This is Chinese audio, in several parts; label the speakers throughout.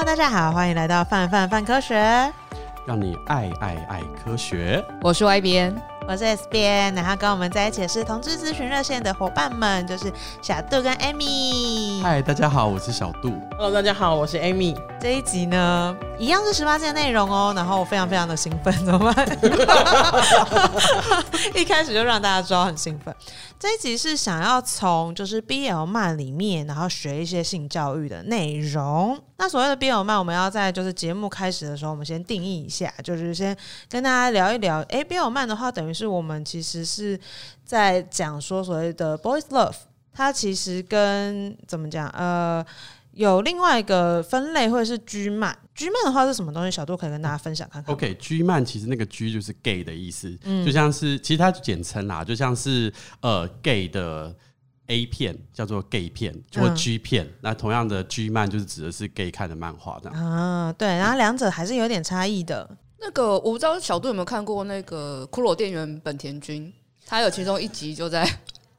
Speaker 1: Hello，大家好，欢迎来到范范范科学，
Speaker 2: 让你爱爱爱科学。
Speaker 3: 我是 Y 边，
Speaker 1: 我是 S 边，然后跟我们在一起的是同志咨询热线的伙伴们，就是小杜跟 Amy。
Speaker 2: 嗨，大家好，我是小杜。
Speaker 4: Hello，大家好，我是 Amy。
Speaker 1: 这一集呢，一样是十八禁的内容哦，然后我非常非常的兴奋，怎么办？一开始就让大家知道很兴奋。这一集是想要从就是 BL 漫里面，然后学一些性教育的内容。那所谓的 BL 漫，我们要在就是节目开始的时候，我们先定义一下，就是先跟大家聊一聊。诶，BL 漫的话，等于是我们其实是在讲说所谓的 Boys Love，它其实跟怎么讲？呃，有另外一个分类，或者是 G 漫。G 漫的话是什么东西？小杜可以跟大家分享看看。
Speaker 2: OK，G 漫其实那个 G 就是 gay 的意思，嗯、就像是其实它简称啦，就像是呃 gay 的 A 片叫做 gay 片，或 G 片。嗯、那同样的 G 漫就是指的是 gay 看的漫画这样。
Speaker 1: 啊，对，然后两者还是有点差异的。
Speaker 3: 那个我不知道小杜有没有看过那个《骷髅店员本田君》，他有其中一集就在。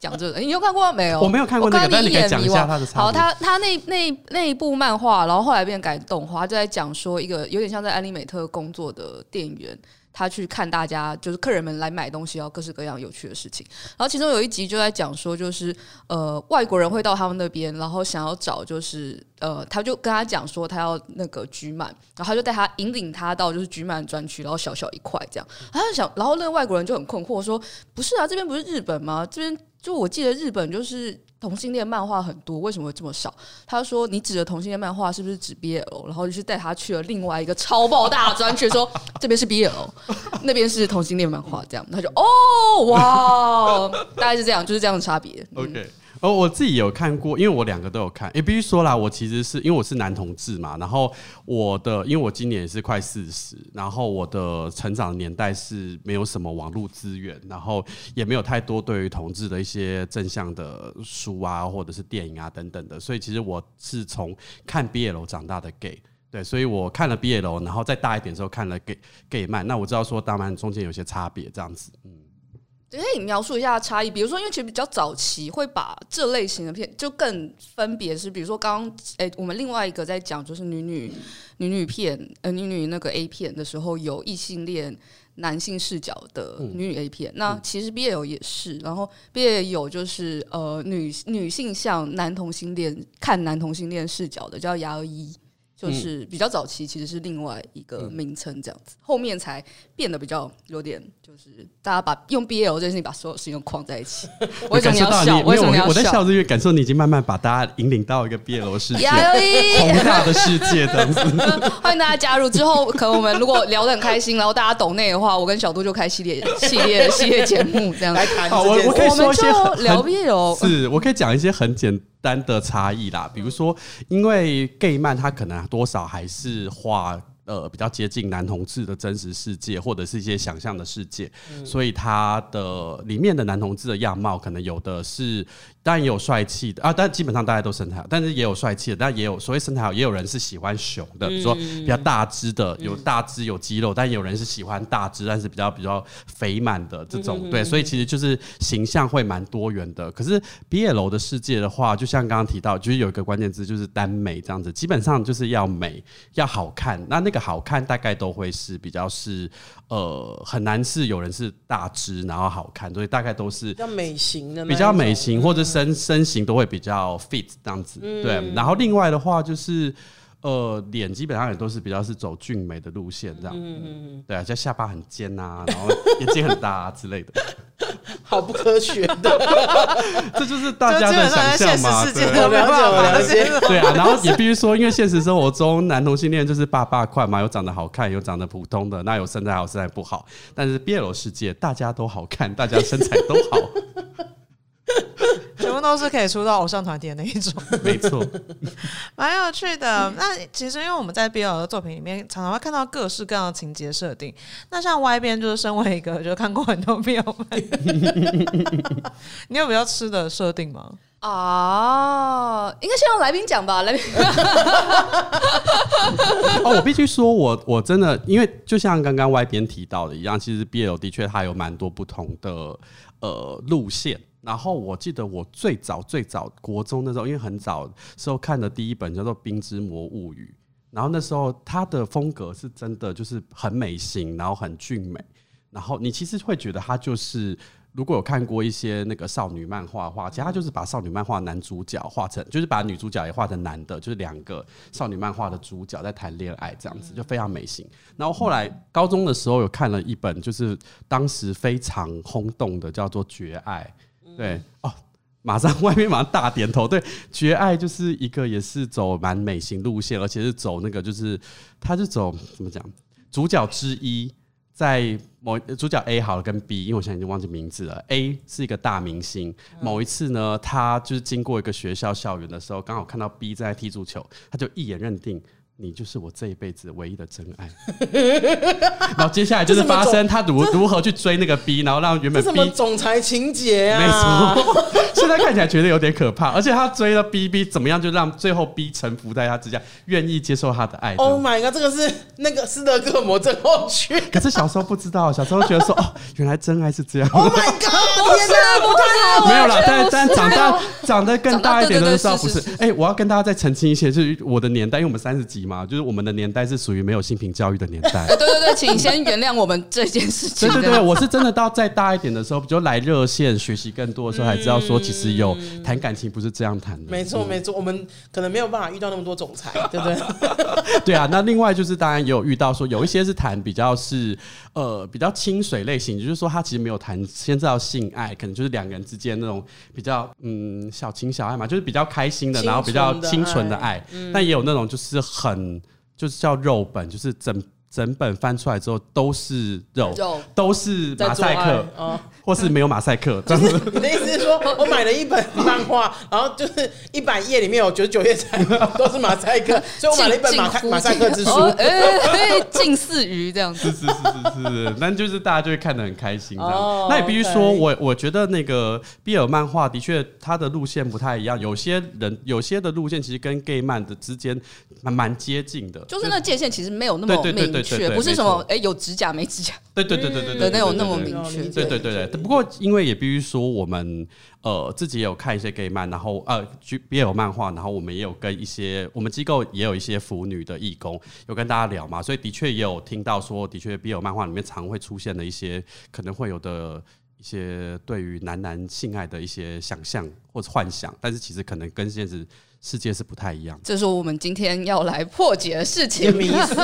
Speaker 3: 讲这个，你有看过没有？
Speaker 2: 我没有看过那个，但你可以讲一下他的。
Speaker 3: 好，他他那那那一部漫画，然后后来变改动画，就在讲说一个有点像在安利美特工作的店员，他去看大家就是客人们来买东西，然后各式各样有趣的事情。然后其中有一集就在讲说，就是呃外国人会到他们那边，然后想要找就是呃，他就跟他讲说他要那个菊满，然后他就带他引领他到就是菊满专区，然后小小一块这样。他就想，然后那个外国人就很困惑说：“不是啊，这边不是日本吗？这边。”就我记得日本就是同性恋漫画很多，为什么会这么少？他说你指的同性恋漫画是不是指 BL？然后就是带他去了另外一个超爆大专区，说 这边是 BL，那边是同性恋漫画，这样他就哦哇，大概是这样，就是这样的差
Speaker 2: 别。OK。哦，我自己有看过，因为我两个都有看。也必须说啦，我其实是因为我是男同志嘛，然后我的，因为我今年也是快四十，然后我的成长年代是没有什么网络资源，然后也没有太多对于同志的一些正向的书啊，或者是电影啊等等的，所以其实我是从看 BL 长大的 gay，对，所以我看了 BL，然后再大一点之后看了 gay gay 漫，那我知道说当然中间有些差别这样子，嗯。
Speaker 3: 可以描述一下差异，比如说，因为其实比较早期会把这类型的片就更分别是，比如说刚刚诶，我们另外一个在讲就是女女女女片，呃，女女那个 A 片的时候，有异性恋男性视角的女女 A 片，嗯、那其实 BL 也是，然后 BL 有就是呃女女性向男同性恋看男同性恋视角的叫牙医。就是比较早期，其实是另外一个名称这样子，后面才变得比较有点，就是大家把用 BL 这件事情把所有事情都框在一起。我感受到你，为什么要笑？
Speaker 2: 我在笑，是因为感受你已经慢慢把大家引领到一个 BL 世界，宏大的世界这样子。
Speaker 3: 欢迎大家加入之后，可能我们如果聊得很开心，然后大家懂内的话，我跟小杜就开系列系列系列节目这样来谈。
Speaker 2: 好，我我可以说一些
Speaker 3: 聊 BL，
Speaker 2: 是我可以讲一些很简。单的差异啦，比如说，因为 gay 漫它可能多少还是画呃比较接近男同志的真实世界，或者是一些想象的世界，嗯、所以他的里面的男同志的样貌可能有的是。当然也有帅气的啊，但基本上大家都身材好，但是也有帅气的，但也有所谓身材好，也有人是喜欢熊的，比如说比较大只的，有大只有肌肉，但有人是喜欢大只，但是比较比较肥满的这种，对，所以其实就是形象会蛮多元的。可是 BL 的世界的话，就像刚刚提到，就是有一个关键字就是耽美这样子，基本上就是要美要好看，那那个好看大概都会是比较是呃很难是有人是大只然后好看，所以大概都是比较
Speaker 4: 美型的，
Speaker 2: 比较美型或者是。身身形都会比较 fit 这样子，对。然后另外的话就是，呃，脸基本上也都是比较是走俊美的路线这样嗯嗯，对啊，就下巴很尖啊，然后眼睛很大啊之类的，
Speaker 4: 好不科学的，
Speaker 2: 这就是大家的想象嘛，
Speaker 4: 对，我了解，我了解，
Speaker 2: 对啊。然后也必须说，因为现实生活中男同性恋就是爸爸快嘛，有长得好看，有长得普通的，那有身材好，身材不好。但是 BL 世界大家都好看，大家身材都好。
Speaker 1: 全部都是可以出到偶像团体的那一种，
Speaker 2: 没错，
Speaker 1: 蛮有趣的。那其实因为我们在 BL 的作品里面，常常会看到各式各样的情节设定。那像 Y 编就是身为一个就看过很多 BL，你有比较吃的设定吗？
Speaker 3: 啊，应该先让来宾讲吧。来宾，
Speaker 2: 哦，我必须说我，我我真的，因为就像刚刚 Y 编提到的一样，其实 BL 的确它有蛮多不同的呃路线。然后我记得我最早最早国中那时候，因为很早时候看的第一本叫做《冰之魔物语》，然后那时候它的风格是真的就是很美型，然后很俊美，然后你其实会觉得它就是。如果有看过一些那个少女漫画的话，其实他就是把少女漫画男主角画成，就是把女主角也画成男的，就是两个少女漫画的主角在谈恋爱这样子，就非常美型。然后后来高中的时候有看了一本，就是当时非常轰动的，叫做《绝爱》。对哦，马上外面马上大点头。对，《绝爱》就是一个也是走蛮美型路线，而且是走那个就是他是走怎么讲，主角之一。在某主角 A 好了跟 B，因为我现在已经忘记名字了。A 是一个大明星，某一次呢，他就是经过一个学校校园的时候，刚好看到 B 在踢足球，他就一眼认定。你就是我这一辈子唯一的真爱，然后接下来就是发生他如如何去追那个 B，然后让原本
Speaker 4: 什么总裁情节啊？
Speaker 2: 没错，现在看起来觉得有点可怕，而且他追了 B，B 怎么样就让最后 B 臣服在他之下，愿意接受他的爱。
Speaker 4: Oh my god，这个是那个斯德哥尔摩症候群。
Speaker 2: 可是小时候不知道，小时候觉得说哦，原来真爱是这样。
Speaker 4: Oh my god，天哪，不太好。
Speaker 2: 没有啦，但但长大长得更大一点的时候不是。哎，我要跟大家再澄清一些，就是我的年代，因为我们三十几嘛。就是我们的年代是属于没有性平教育的年代。
Speaker 3: 对对对，请先原谅我们这件事情。
Speaker 2: 对对对，我是真的到再大一点的时候，就来热线学习更多的时候，才知道说其实有谈感情不是这样谈的。
Speaker 4: 没错没错，我们可能没有办法遇到那么多总裁，对不对？
Speaker 2: 对啊，那另外就是当然也有遇到说有一些是谈比较是呃比较清水类型，就是说他其实没有谈先知道性爱，可能就是两个人之间那种比较嗯小情小爱嘛，就是比较开心的，然后比较清纯的爱。但也有那种就是很。就是叫肉本，就是整整本翻出来之后都是肉，肉都是马赛克，哦、或是没有马赛克。
Speaker 4: 就是你的意思是说，我买了一本漫画，然后就是一百页里面有九十九页才都是马赛克，所以我买了一本马马赛克之书，
Speaker 3: 哎，近似于这样子。
Speaker 2: 是是是是是，那就是大家就会看得很开心这样。哦、那也必须说，我我觉得那个比尔漫画的确它的路线不太一样，有些人有些的路线其实跟 gay 漫的之间蛮蛮接近的，
Speaker 3: 就是那界限其实没有那么明确，不是什么哎有指甲没指甲，
Speaker 2: 对对对对对
Speaker 3: 对，没有那么明确，
Speaker 2: 对对对对。不过因为也必须说，我们呃自己也有看一些 gay 漫，然后呃 BL 漫画，然后我们也有跟一些我们机构也有一些腐女的义工有跟大家聊嘛，所以的确也有听到说，的确 BL 漫画里面常会出现的一些可能会有的一些对于男男性爱的一些想象或者幻想，但是其实可能跟现实。世界是不太一样
Speaker 3: 的，这是我们今天要来破解的事情。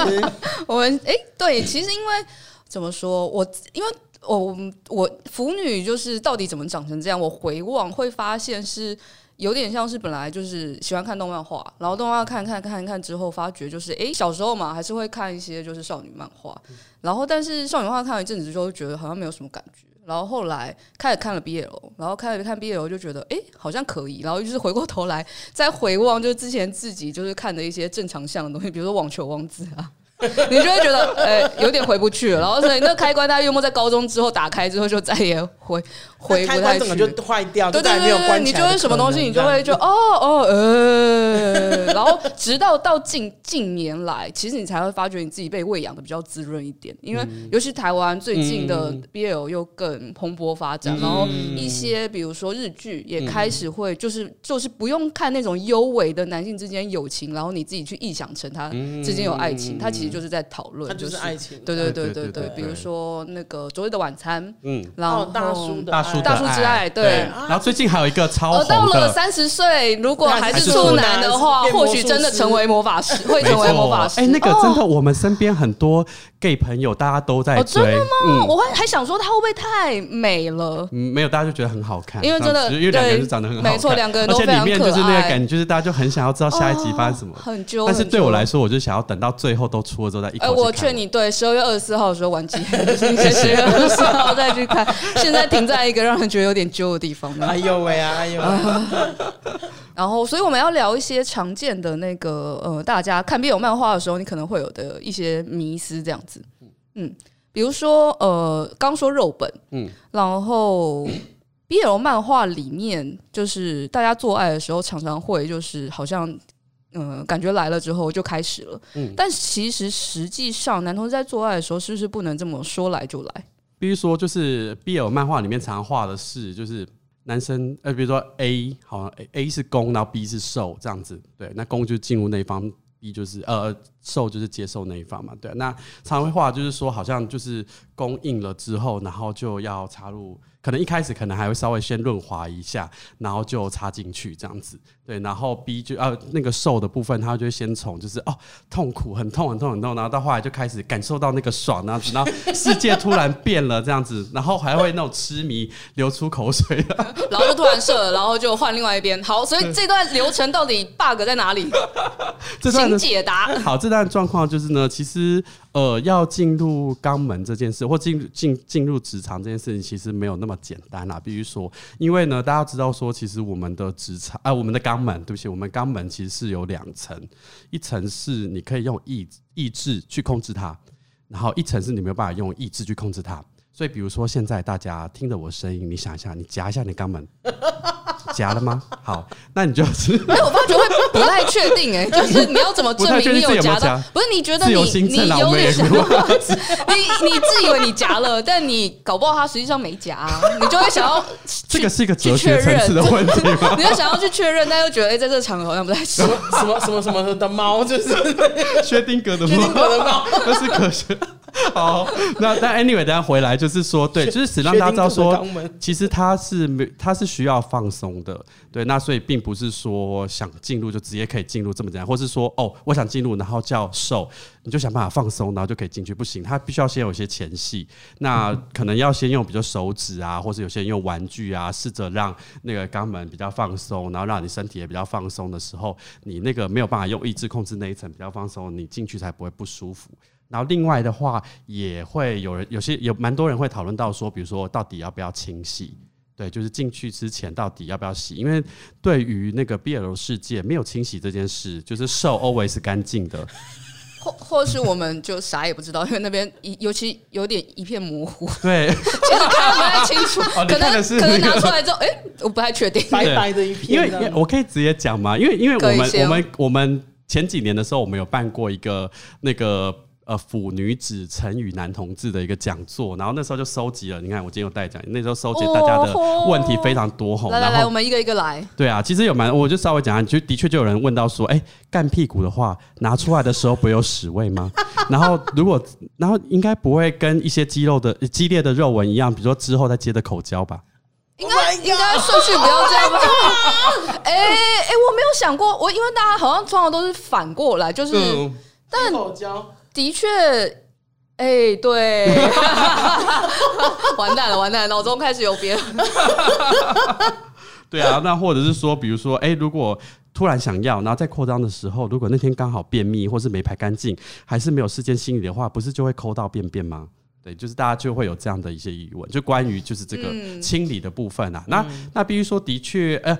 Speaker 3: 我们哎、欸，对，其实因为怎么说，我因为我我腐女就是到底怎么长成这样？我回望会发现是有点像是本来就是喜欢看动漫画，然后动漫看看看看之后，发觉就是哎、欸，小时候嘛还是会看一些就是少女漫画，然后但是少女漫画看了一阵子之后，觉得好像没有什么感觉。然后后来开始看了 BL，然后开始看 BL 就觉得哎，好像可以。然后就是回过头来再回望，就是之前自己就是看的一些正常向的东西，比如说网球王子啊。你就会觉得，呃，有点回不去了。然后所以那个开关，它约莫在高中之后打开之后，就再也回回不太去。
Speaker 4: 整个就坏掉，
Speaker 3: 对对对对，你就会什么东西，你就会就哦哦呃，然后直到到近近年来，其实你才会发觉你自己被喂养的比较滋润一点。因为尤其台湾最近的 BL 又更蓬勃发展，然后一些比如说日剧也开始会就是就是不用看那种优美的男性之间友情，然后你自己去臆想成他之间有爱情，他其实。就是在讨论，
Speaker 4: 就是爱情，
Speaker 3: 对对对对对，比如说那个昨日的晚餐，嗯，然后
Speaker 4: 大叔的
Speaker 2: 大叔
Speaker 3: 大叔之爱，对，
Speaker 2: 然后最近还有一个超红的，
Speaker 3: 到了三十岁，如果还是处男的话，或许真的成为魔法师，会成为魔法师。
Speaker 2: 哎，那个真的，我们身边很多 gay 朋友，大家都在追，
Speaker 3: 真的吗？我还还想说他会不会太美了？
Speaker 2: 嗯，没有，大家就觉得很好看，
Speaker 3: 因为真的，
Speaker 2: 因为两个人长得很好看，
Speaker 3: 没错，两个人，
Speaker 2: 而且里面就是那个感觉，就是大家就很想要知道下一集发生什么，
Speaker 3: 很揪。
Speaker 2: 但是对我来说，我就想要等到最后都出了之后再一口气看。
Speaker 3: 劝你对十二月二十四号的时候完结，十二月二十四号再去看。现在停在一个让人觉得有点揪的地方。
Speaker 4: 哎呦喂啊！哎呦！
Speaker 3: 然后，所以我们要聊一些常见的那个呃，大家看 BL 漫画的时候，你可能会有的一些迷思，这样子。嗯，比如说呃，刚说肉本，嗯，然后 BL 漫画里面，就是大家做爱的时候，常常会就是好像。嗯，感觉来了之后就开始了。嗯，但其实实际上，男同志在做爱的时候，是不是不能这么说来就来？
Speaker 2: 比如说，就是 BL 漫画里面常常画的是，就是男生，呃，比如说 A 好像 A 是攻，然后 B 是受这样子。对，那攻就进入那方，B 就是呃受就是接受那一方嘛，对。那常规化就是说，好像就是供应了之后，然后就要插入。可能一开始可能还会稍微先润滑一下，然后就插进去这样子，对，然后 B 就呃那个受的部分，他就会先从就是哦痛苦很痛很痛很痛，然后到后来就开始感受到那个爽，然后然后世界突然变了这样子，然后还会那种痴迷流出口水，
Speaker 3: 然后就突然射了，然后就换另外一边。好，所以这段流程到底 bug 在哪里？
Speaker 2: 这段
Speaker 3: 请解答。
Speaker 2: 好，这段但状况就是呢，其实。呃，要进入肛门这件事，或进进进入直肠这件事情，其实没有那么简单啦。比如说，因为呢，大家知道说，其实我们的直肠啊，我们的肛门，对不起，我们肛门其实是有两层，一层是你可以用意意志去控制它，然后一层是你没有办法用意志去控制它。所以，比如说现在大家听着我声音，你想一下，你夹一下你肛门。夹了吗？好，那你就是。哎，我发觉会
Speaker 3: 不太确定哎，就是你要怎么证明你有夹到？不是你觉得你你有点想，你你自以为你夹了，但你搞不好他实际上没夹，你就会想要。
Speaker 2: 这个是一个哲学层次的问题。
Speaker 3: 你要想要去确认，但又觉得哎，在这个场合好像不太适合。
Speaker 4: 什么什么什么的猫，就是
Speaker 2: 薛定格的猫，薛定谔的猫，那是科学。好，那但 anyway，等下回来就是说，对，就是只让大家知道说，其实他是没，他是需要放松的，对，那所以并不是说想进入就直接可以进入这么简单，或是说哦，我想进入，然后叫瘦，你就想办法放松，然后就可以进去，不行，他必须要先有一些前戏，那可能要先用比如手指啊，或者有些人用玩具啊，试着让那个肛门比较放松，然后让你身体也比较放松的时候，你那个没有办法用意志控制那一层比较放松，你进去才不会不舒服。然后另外的话，也会有人有些有蛮多人会讨论到说，比如说到底要不要清洗？对，就是进去之前到底要不要洗？因为对于那个 BL 世界，没有清洗这件事，就是受 always 干净的，
Speaker 3: 或或是我们就啥也不知道，因为那边尤其有点一片模糊，
Speaker 2: 对，
Speaker 3: 其实看不太清楚，
Speaker 2: 哦、
Speaker 3: 可能、那个、可能拿出来之后，哎，我不太确定，
Speaker 4: 白白的一片。
Speaker 2: 因为，因为我可以直接讲嘛，因为因为我们我们我们前几年的时候，我们有办过一个那个。呃，腐女子成语男同志的一个讲座，然后那时候就收集了。你看，我今天有带讲，那时候收集大家的问题非常多吼。
Speaker 3: 来来来，我们一个一个来。
Speaker 2: 对啊，其实有蛮，我就稍微讲下，就的确就有人问到说，哎，干屁股的话，拿出来的时候不会有屎味吗？然后如果，然后应该不会跟一些肌肉的激烈的肉纹一样，比如说之后再接的口交吧？
Speaker 3: 应该应该顺序不要这样吧？哎哎，我没有想过，我因为大家好像通常都是反过来，就是但口交。的确，哎、欸，对，完蛋了，完蛋了，脑中开始有别人。
Speaker 2: 对啊，那或者是说，比如说，哎、欸，如果突然想要，然后在扩张的时候，如果那天刚好便秘，或是没排干净，还是没有事先清理的话，不是就会抠到便便吗？对，就是大家就会有这样的一些疑问，就关于就是这个清理的部分啊。嗯、那那必须说，的确，呃，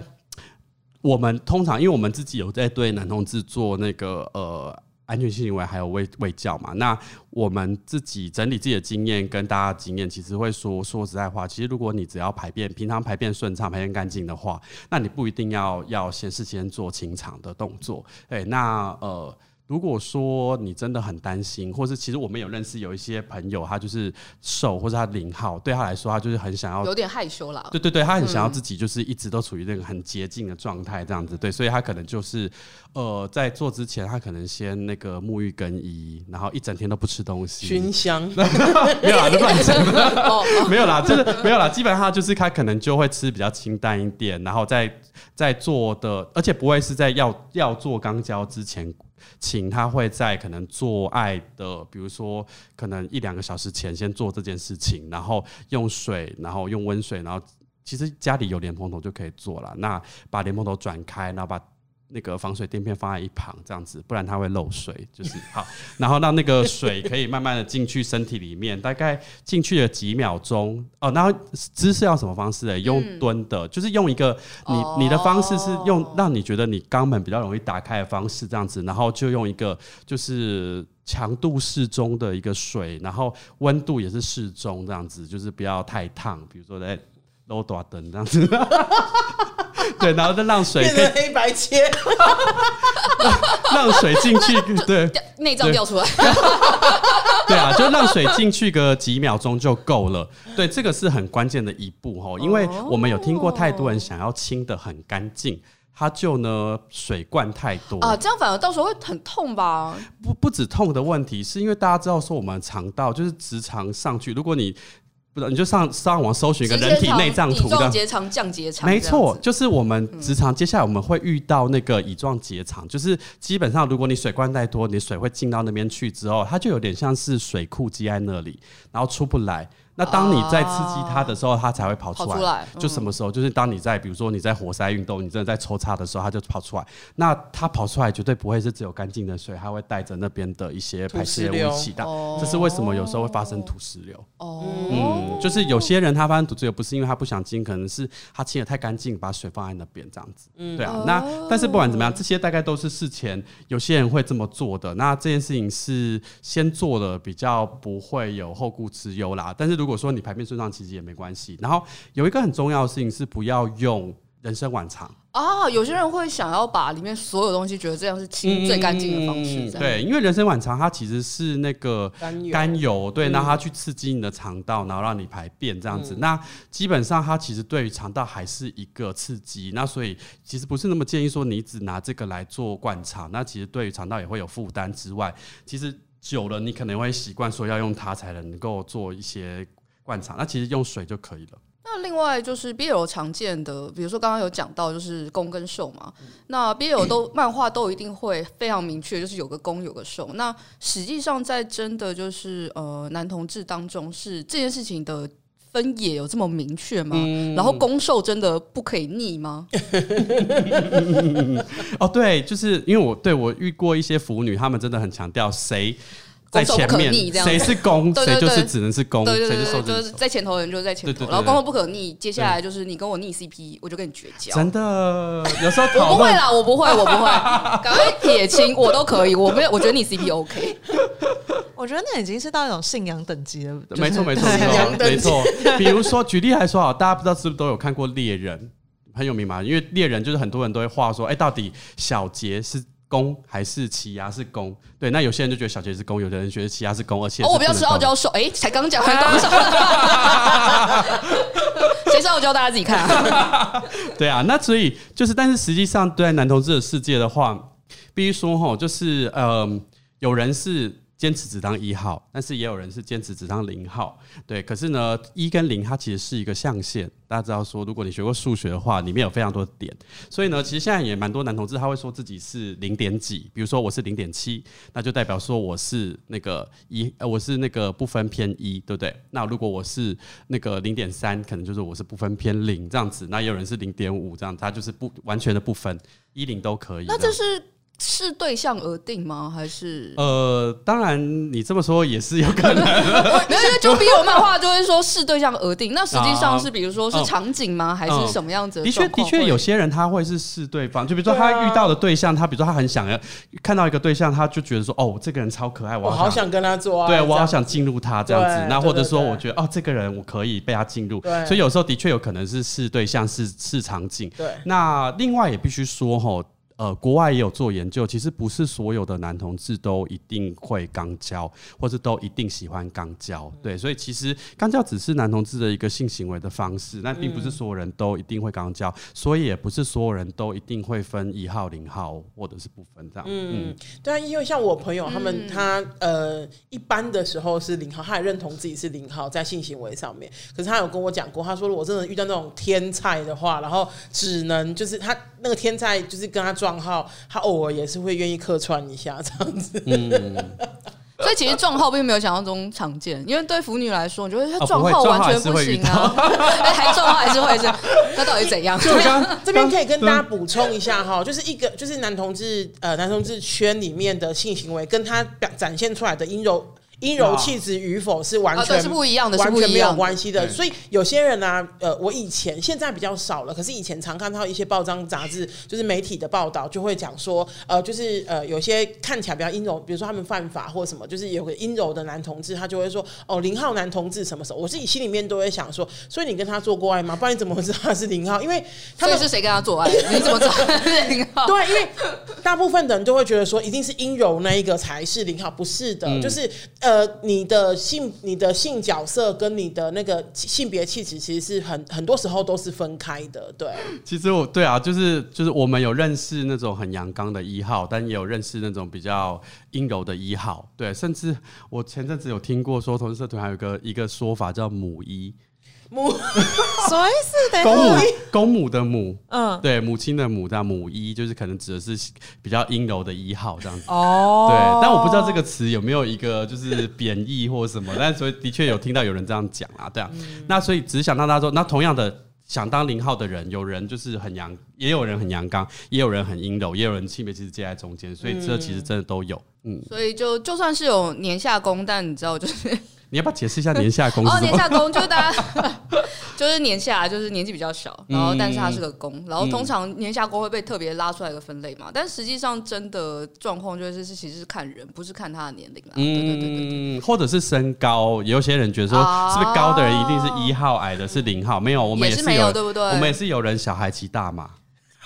Speaker 2: 我们通常，因为我们自己有在对男同志做那个呃。安全性行为还有卫卫教嘛？那我们自己整理自己的经验跟大家的经验，其实会说说实在话，其实如果你只要排便平常排便顺畅、排便干净的话，那你不一定要要先事先做清肠的动作。诶，那呃。如果说你真的很担心，或是其实我们有认识有一些朋友，他就是瘦或者他零号，对他来说，他就是很想要
Speaker 3: 有点害羞啦。
Speaker 2: 对对对，他很想要自己就是一直都处于那个很洁净的状态，这样子。对，所以他可能就是呃，在做之前，他可能先那个沐浴更衣，然后一整天都不吃东西，
Speaker 4: 熏香。
Speaker 2: 没有啦，就乱讲。没有啦，就是没有啦。基本上就是他可能就会吃比较清淡一点，然后在在做的，而且不会是在要要做肛交之前。请他会在可能做爱的，比如说可能一两个小时前先做这件事情，然后用水，然后用温水，然后其实家里有莲蓬头就可以做了。那把莲蓬头转开，然后把。那个防水垫片放在一旁，这样子，不然它会漏水，就是 好。然后让那个水可以慢慢的进去身体里面，大概进去了几秒钟哦。然后姿势要什么方式呢？用蹲的，就是用一个你你的方式是用让你觉得你肛门比较容易打开的方式，这样子。然后就用一个就是强度适中的一个水，然后温度也是适中，这样子，就是不要太烫。比如说在卤大灯这样子。对，然后再让水
Speaker 4: 变成黑白切，
Speaker 2: 让水进去，对，
Speaker 3: 内脏掉出来，
Speaker 2: 对啊，就让水进去个几秒钟就够了。对，这个是很关键的一步哦，因为我们有听过太多人想要清得很干净。它就呢水灌太多
Speaker 3: 啊，这样反而到时候会很痛吧？
Speaker 2: 不不止痛的问题，是因为大家知道说我们肠道就是直肠上去，如果你不你就上上网搜寻一个人体内脏图的，
Speaker 3: 结肠、降结肠，
Speaker 2: 没错，就是我们直肠。接下来我们会遇到那个乙状结肠，就是基本上如果你水灌太多，你水会进到那边去之后，它就有点像是水库积在那里，然后出不来。那当你在刺激它的时候，它才会跑出
Speaker 3: 来。
Speaker 2: 就什么时候？就是当你在比如说你在活塞运动，你真的在抽插的时候，它就跑出来。那它跑出来绝对不会是只有干净的水，它会带着那边的一些排泄物一起的。这是为什么有时候会发生土石流？哦，嗯，就是有些人他发生土石流不是因为他不想清，可能是他清得太干净，把水放在那边这样子。嗯，对啊。那但是不管怎么样，这些大概都是事前有些人会这么做的。那这件事情是先做了，比较不会有后顾之忧啦。但是如果说你排便顺畅，其实也没关系。然后有一个很重要的事情是，不要用人参丸肠
Speaker 3: 啊。有些人会想要把里面所有东西，觉得这样是清最干净的方式。
Speaker 2: 嗯、对，因为人参丸肠它其实是那个甘油，甘油对，那它去刺激你的肠道，然后让你排便这样子。嗯、那基本上它其实对于肠道还是一个刺激。那所以其实不是那么建议说你只拿这个来做灌肠。那其实对于肠道也会有负担之外，其实久了你可能会习惯说要用它才能够做一些。灌肠，那其实用水就可以了。
Speaker 3: 那另外就是 BL 常见的，比如说刚刚有讲到，就是攻跟受嘛。嗯、那 BL 都漫画都一定会非常明确，就是有个攻有个受。那实际上在真的就是呃男同志当中，是这件事情的分野有这么明确吗？嗯、然后攻受真的不可以逆吗？
Speaker 2: 哦，对，就是因为我对我遇过一些腐女，他们真的很强调谁。在前面，谁是攻，谁就是只能是攻，谁是受，
Speaker 3: 就是在前头的人就是在前头，然后攻受不可逆。接下来就是你跟我逆 CP，我就跟你绝交。
Speaker 2: 真的，有时候
Speaker 3: 我不会啦，我不会，我不会，赶快撇清，我都可以。我没有，我觉得你 CP OK。
Speaker 1: 我觉得那已经是到一种信仰等级了。
Speaker 2: 没错，没错，没错。比如说，举例来说啊，大家不知道是不是都有看过猎人，很有名嘛？因为猎人就是很多人都会画说，哎，到底小杰是。攻还是奇犽是公？对，那有些人就觉得小杰是公，有的人觉得奇犽是公，而且
Speaker 3: 哦，我不要吃傲娇兽，哎、欸，才刚讲完 攻受，谁是傲娇？大家自己看啊。
Speaker 2: 对啊，那所以就是，但是实际上对男同志的世界的话，必须说哈，就是嗯、呃，有人是。坚持只当一号，但是也有人是坚持只当零号，对。可是呢，一跟零它其实是一个象限。大家知道说，如果你学过数学的话，里面有非常多的点。所以呢，其实现在也蛮多男同志他会说自己是零点几，比如说我是零点七，那就代表说我是那个一，呃，我是那个不分偏一，对不对？那如果我是那个零点三，可能就是我是不分偏零这样子。那也有人是零点五这样，他就是不完全的不分，一零都可以。
Speaker 3: 那这是。视对象而定吗？还是
Speaker 2: 呃，当然你这么说也是有可能。
Speaker 3: 没有，因为就比我漫画就会说视对象而定。那实际上是比如说是场景吗？还是什么样子的？
Speaker 2: 的确，的确有些人他会是视对方，就比如说他遇到的对象，他比如说他很想要看到一个对象，他就觉得说哦，这个人超可爱，我
Speaker 4: 好想跟他做爱，
Speaker 2: 对我好想进入他这样子。那或者说我觉得哦，这个人我可以被他进入。所以有时候的确有可能是视对象，是视场景。对。那另外也必须说哈。呃，国外也有做研究，其实不是所有的男同志都一定会肛交，或是都一定喜欢肛交，对，所以其实肛交只是男同志的一个性行为的方式，那并不是所有人都一定会肛交，所以也不是所有人都一定会分一号、零号或者是不分这样。嗯，
Speaker 4: 对啊，因为像我朋友他们，他呃一般的时候是零号，他也认同自己是零号在性行为上面，可是他有跟我讲过，他说如果真的遇到那种天菜的话，然后只能就是他那个天菜就是跟他装。账号他偶尔也是会愿意客串一下这样子，嗯，
Speaker 3: 所以其实撞号并没有想象中常见，因为对腐女来说，我觉得他撞号完全不行啊，哎，还撞号还是会是，那到底怎样？
Speaker 4: 这边这边可以跟大家补充一下哈，就是一个就是男同志呃男同志圈里面的性行为，跟他表展现出来的阴柔。阴柔气质与否是完全
Speaker 3: 是不一样的，
Speaker 4: 完全没有关系的。所以有些人呢、啊，呃，我以前现在比较少了，可是以前常看到一些报章杂志，就是媒体的报道，就会讲说，呃，就是呃，有些看起来比较阴柔，比如说他们犯法或什么，就是有个阴柔的男同志，他就会说，哦，零号男同志什么时候？我自己心里面都会想说，所以你跟他做过爱吗？不然你怎么会知道他是零号？因为他们
Speaker 3: 是谁跟他做爱？你怎么知道他是 零号？
Speaker 4: 对，因为。大部分的人都会觉得说，一定是阴柔那一个才是零号，不是的，
Speaker 2: 嗯、
Speaker 4: 就是呃，呃你的性、你的性角色跟你的那个性别气质，其实是很很多时候都是分开的。对，
Speaker 2: 其实我对啊，就是就是我们有认识那种很阳刚的一号，但也有认识那种比较阴柔的一号。对，甚至我前阵子有听过说，同志社团还有个一个说法叫母一。
Speaker 4: 母
Speaker 1: 什么意思？
Speaker 2: 公母公母的母，
Speaker 1: 嗯，
Speaker 2: 对，母亲的母，这样母一就是可能指的是比较阴柔的一号这样子。
Speaker 1: 哦，
Speaker 2: 对，但我不知道这个词有没有一个就是贬义或什么，但所以的确有听到有人这样讲啊，对啊。嗯、那所以只是想让大家说，那同样的想当零号的人，有人就是很阳，也有人很阳刚，也有人很阴柔，也有人性别其实介在中间，所以这其实真的都有。嗯，
Speaker 3: 所以就就算是有年下攻，但你知道就是。
Speaker 2: 你要不要解释一下年下攻是什么？
Speaker 3: 哦，年下攻就是大家 就是年下，就是年纪比较小，然后但是他是个攻，然后通常年下攻会被特别拉出来一个分类嘛。但实际上真的状况就是是其实是看人，不是看他的年龄啦。对对对对对，
Speaker 2: 或者是身高，有些人觉得说是不是高的人一定是一号，矮的是零号？没有，我们也是
Speaker 3: 没有，对不对？
Speaker 2: 我们也是有人小孩骑大马。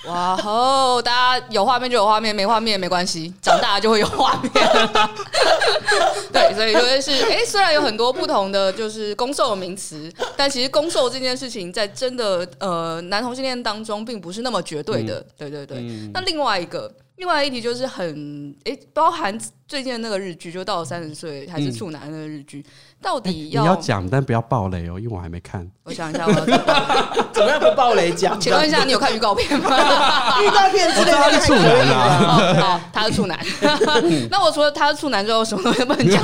Speaker 3: 哇吼！大家有画面就有画面，没画面没关系，长大就会有画面。对，所以就是，哎、欸，虽然有很多不同的就是攻受的名词，但其实攻受这件事情在真的呃男同性恋当中并不是那么绝对的。嗯、对对对。嗯、那另外一个，另外一题就是很哎、欸，包含最近的那个日剧，就到了三十岁还是处男的那个日剧。嗯到底要、欸、
Speaker 2: 你要讲，但不要爆雷哦，因为我还没看。
Speaker 3: 我想一下，我要 怎
Speaker 4: 么样不爆雷讲？
Speaker 3: 请问一下，你有看预告片吗？
Speaker 4: 预告片知道他是处
Speaker 2: 男啊，
Speaker 3: 好，他是处男。那我除了他是处男之后，什么东西不能讲？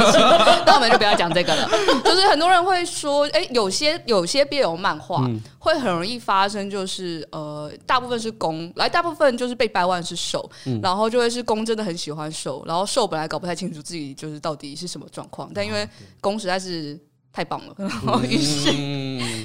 Speaker 3: 那我们就不要讲这个了。就是很多人会说，哎、欸，有些有些 BL 漫画、嗯、会很容易发生，就是呃，大部分是攻，来大部分就是被掰弯是受，嗯、然后就会是攻真的很喜欢受，然后受本来搞不太清楚自己就是到底是什么状况，但因为攻实在是。是太棒了，然后于是，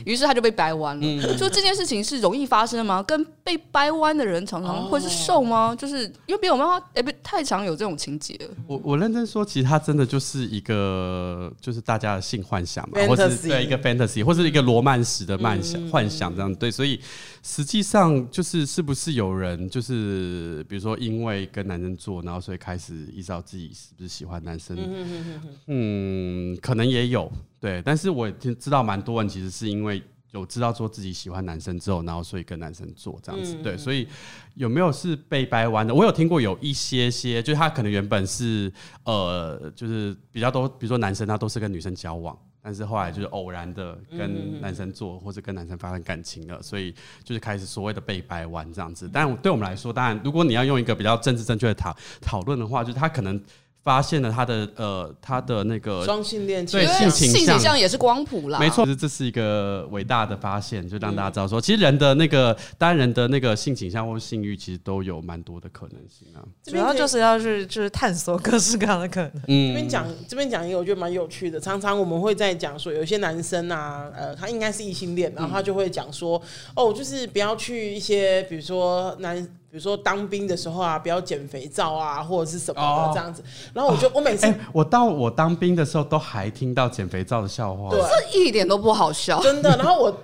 Speaker 3: 于是他就被掰弯了。嗯、就这件事情是容易发生的吗？跟被掰弯的人常常会是瘦吗？哦、就是因为比我们哎，不太常有这种情节。
Speaker 2: 我我认真说，其实他真的就是一个，就是大家的性幻想嘛或是对一个 fantasy，或是一个罗曼史的幻想、嗯、幻想这样。对，所以实际上就是是不是有人就是比如说因为跟男生做，然后所以开始意识到自己是不是喜欢男生？嗯，嗯，可能也有。对，但是我也听知道蛮多人其实是因为有知道说自己喜欢男生之后，然后所以跟男生做这样子。对，所以有没有是被掰弯的？我有听过有一些些，就是他可能原本是呃，就是比较多，比如说男生他都是跟女生交往，但是后来就是偶然的跟男生做，或者跟男生发生感情了，所以就是开始所谓的被掰弯这样子。但对我们来说，当然如果你要用一个比较政治正确的讨讨论的话，就是他可能。发现了他的呃，他的那个
Speaker 4: 双性恋，
Speaker 2: 对性倾
Speaker 3: 向也是光谱啦，
Speaker 2: 没错，其实这是一个伟大的发现，就让大家知道说，其实人的那个单人的那个性倾向或性欲，其实都有蛮多的可能性啊。
Speaker 1: 主要就是要去就是探索各式各样的可能。
Speaker 4: 嗯，这边讲这边讲一个我觉得蛮有趣的，常常我们会在讲说，有些男生啊，呃，他应该是异性恋，然后他就会讲说，哦，就是不要去一些，比如说男。比如说当兵的时候啊，不要捡肥皂啊，或者是什么的这样子。哦、然后我就、哦、我每次、欸，
Speaker 2: 我到我当兵的时候都还听到捡肥皂的笑话，
Speaker 3: 对，这一点都不好笑，
Speaker 4: 真的。然后我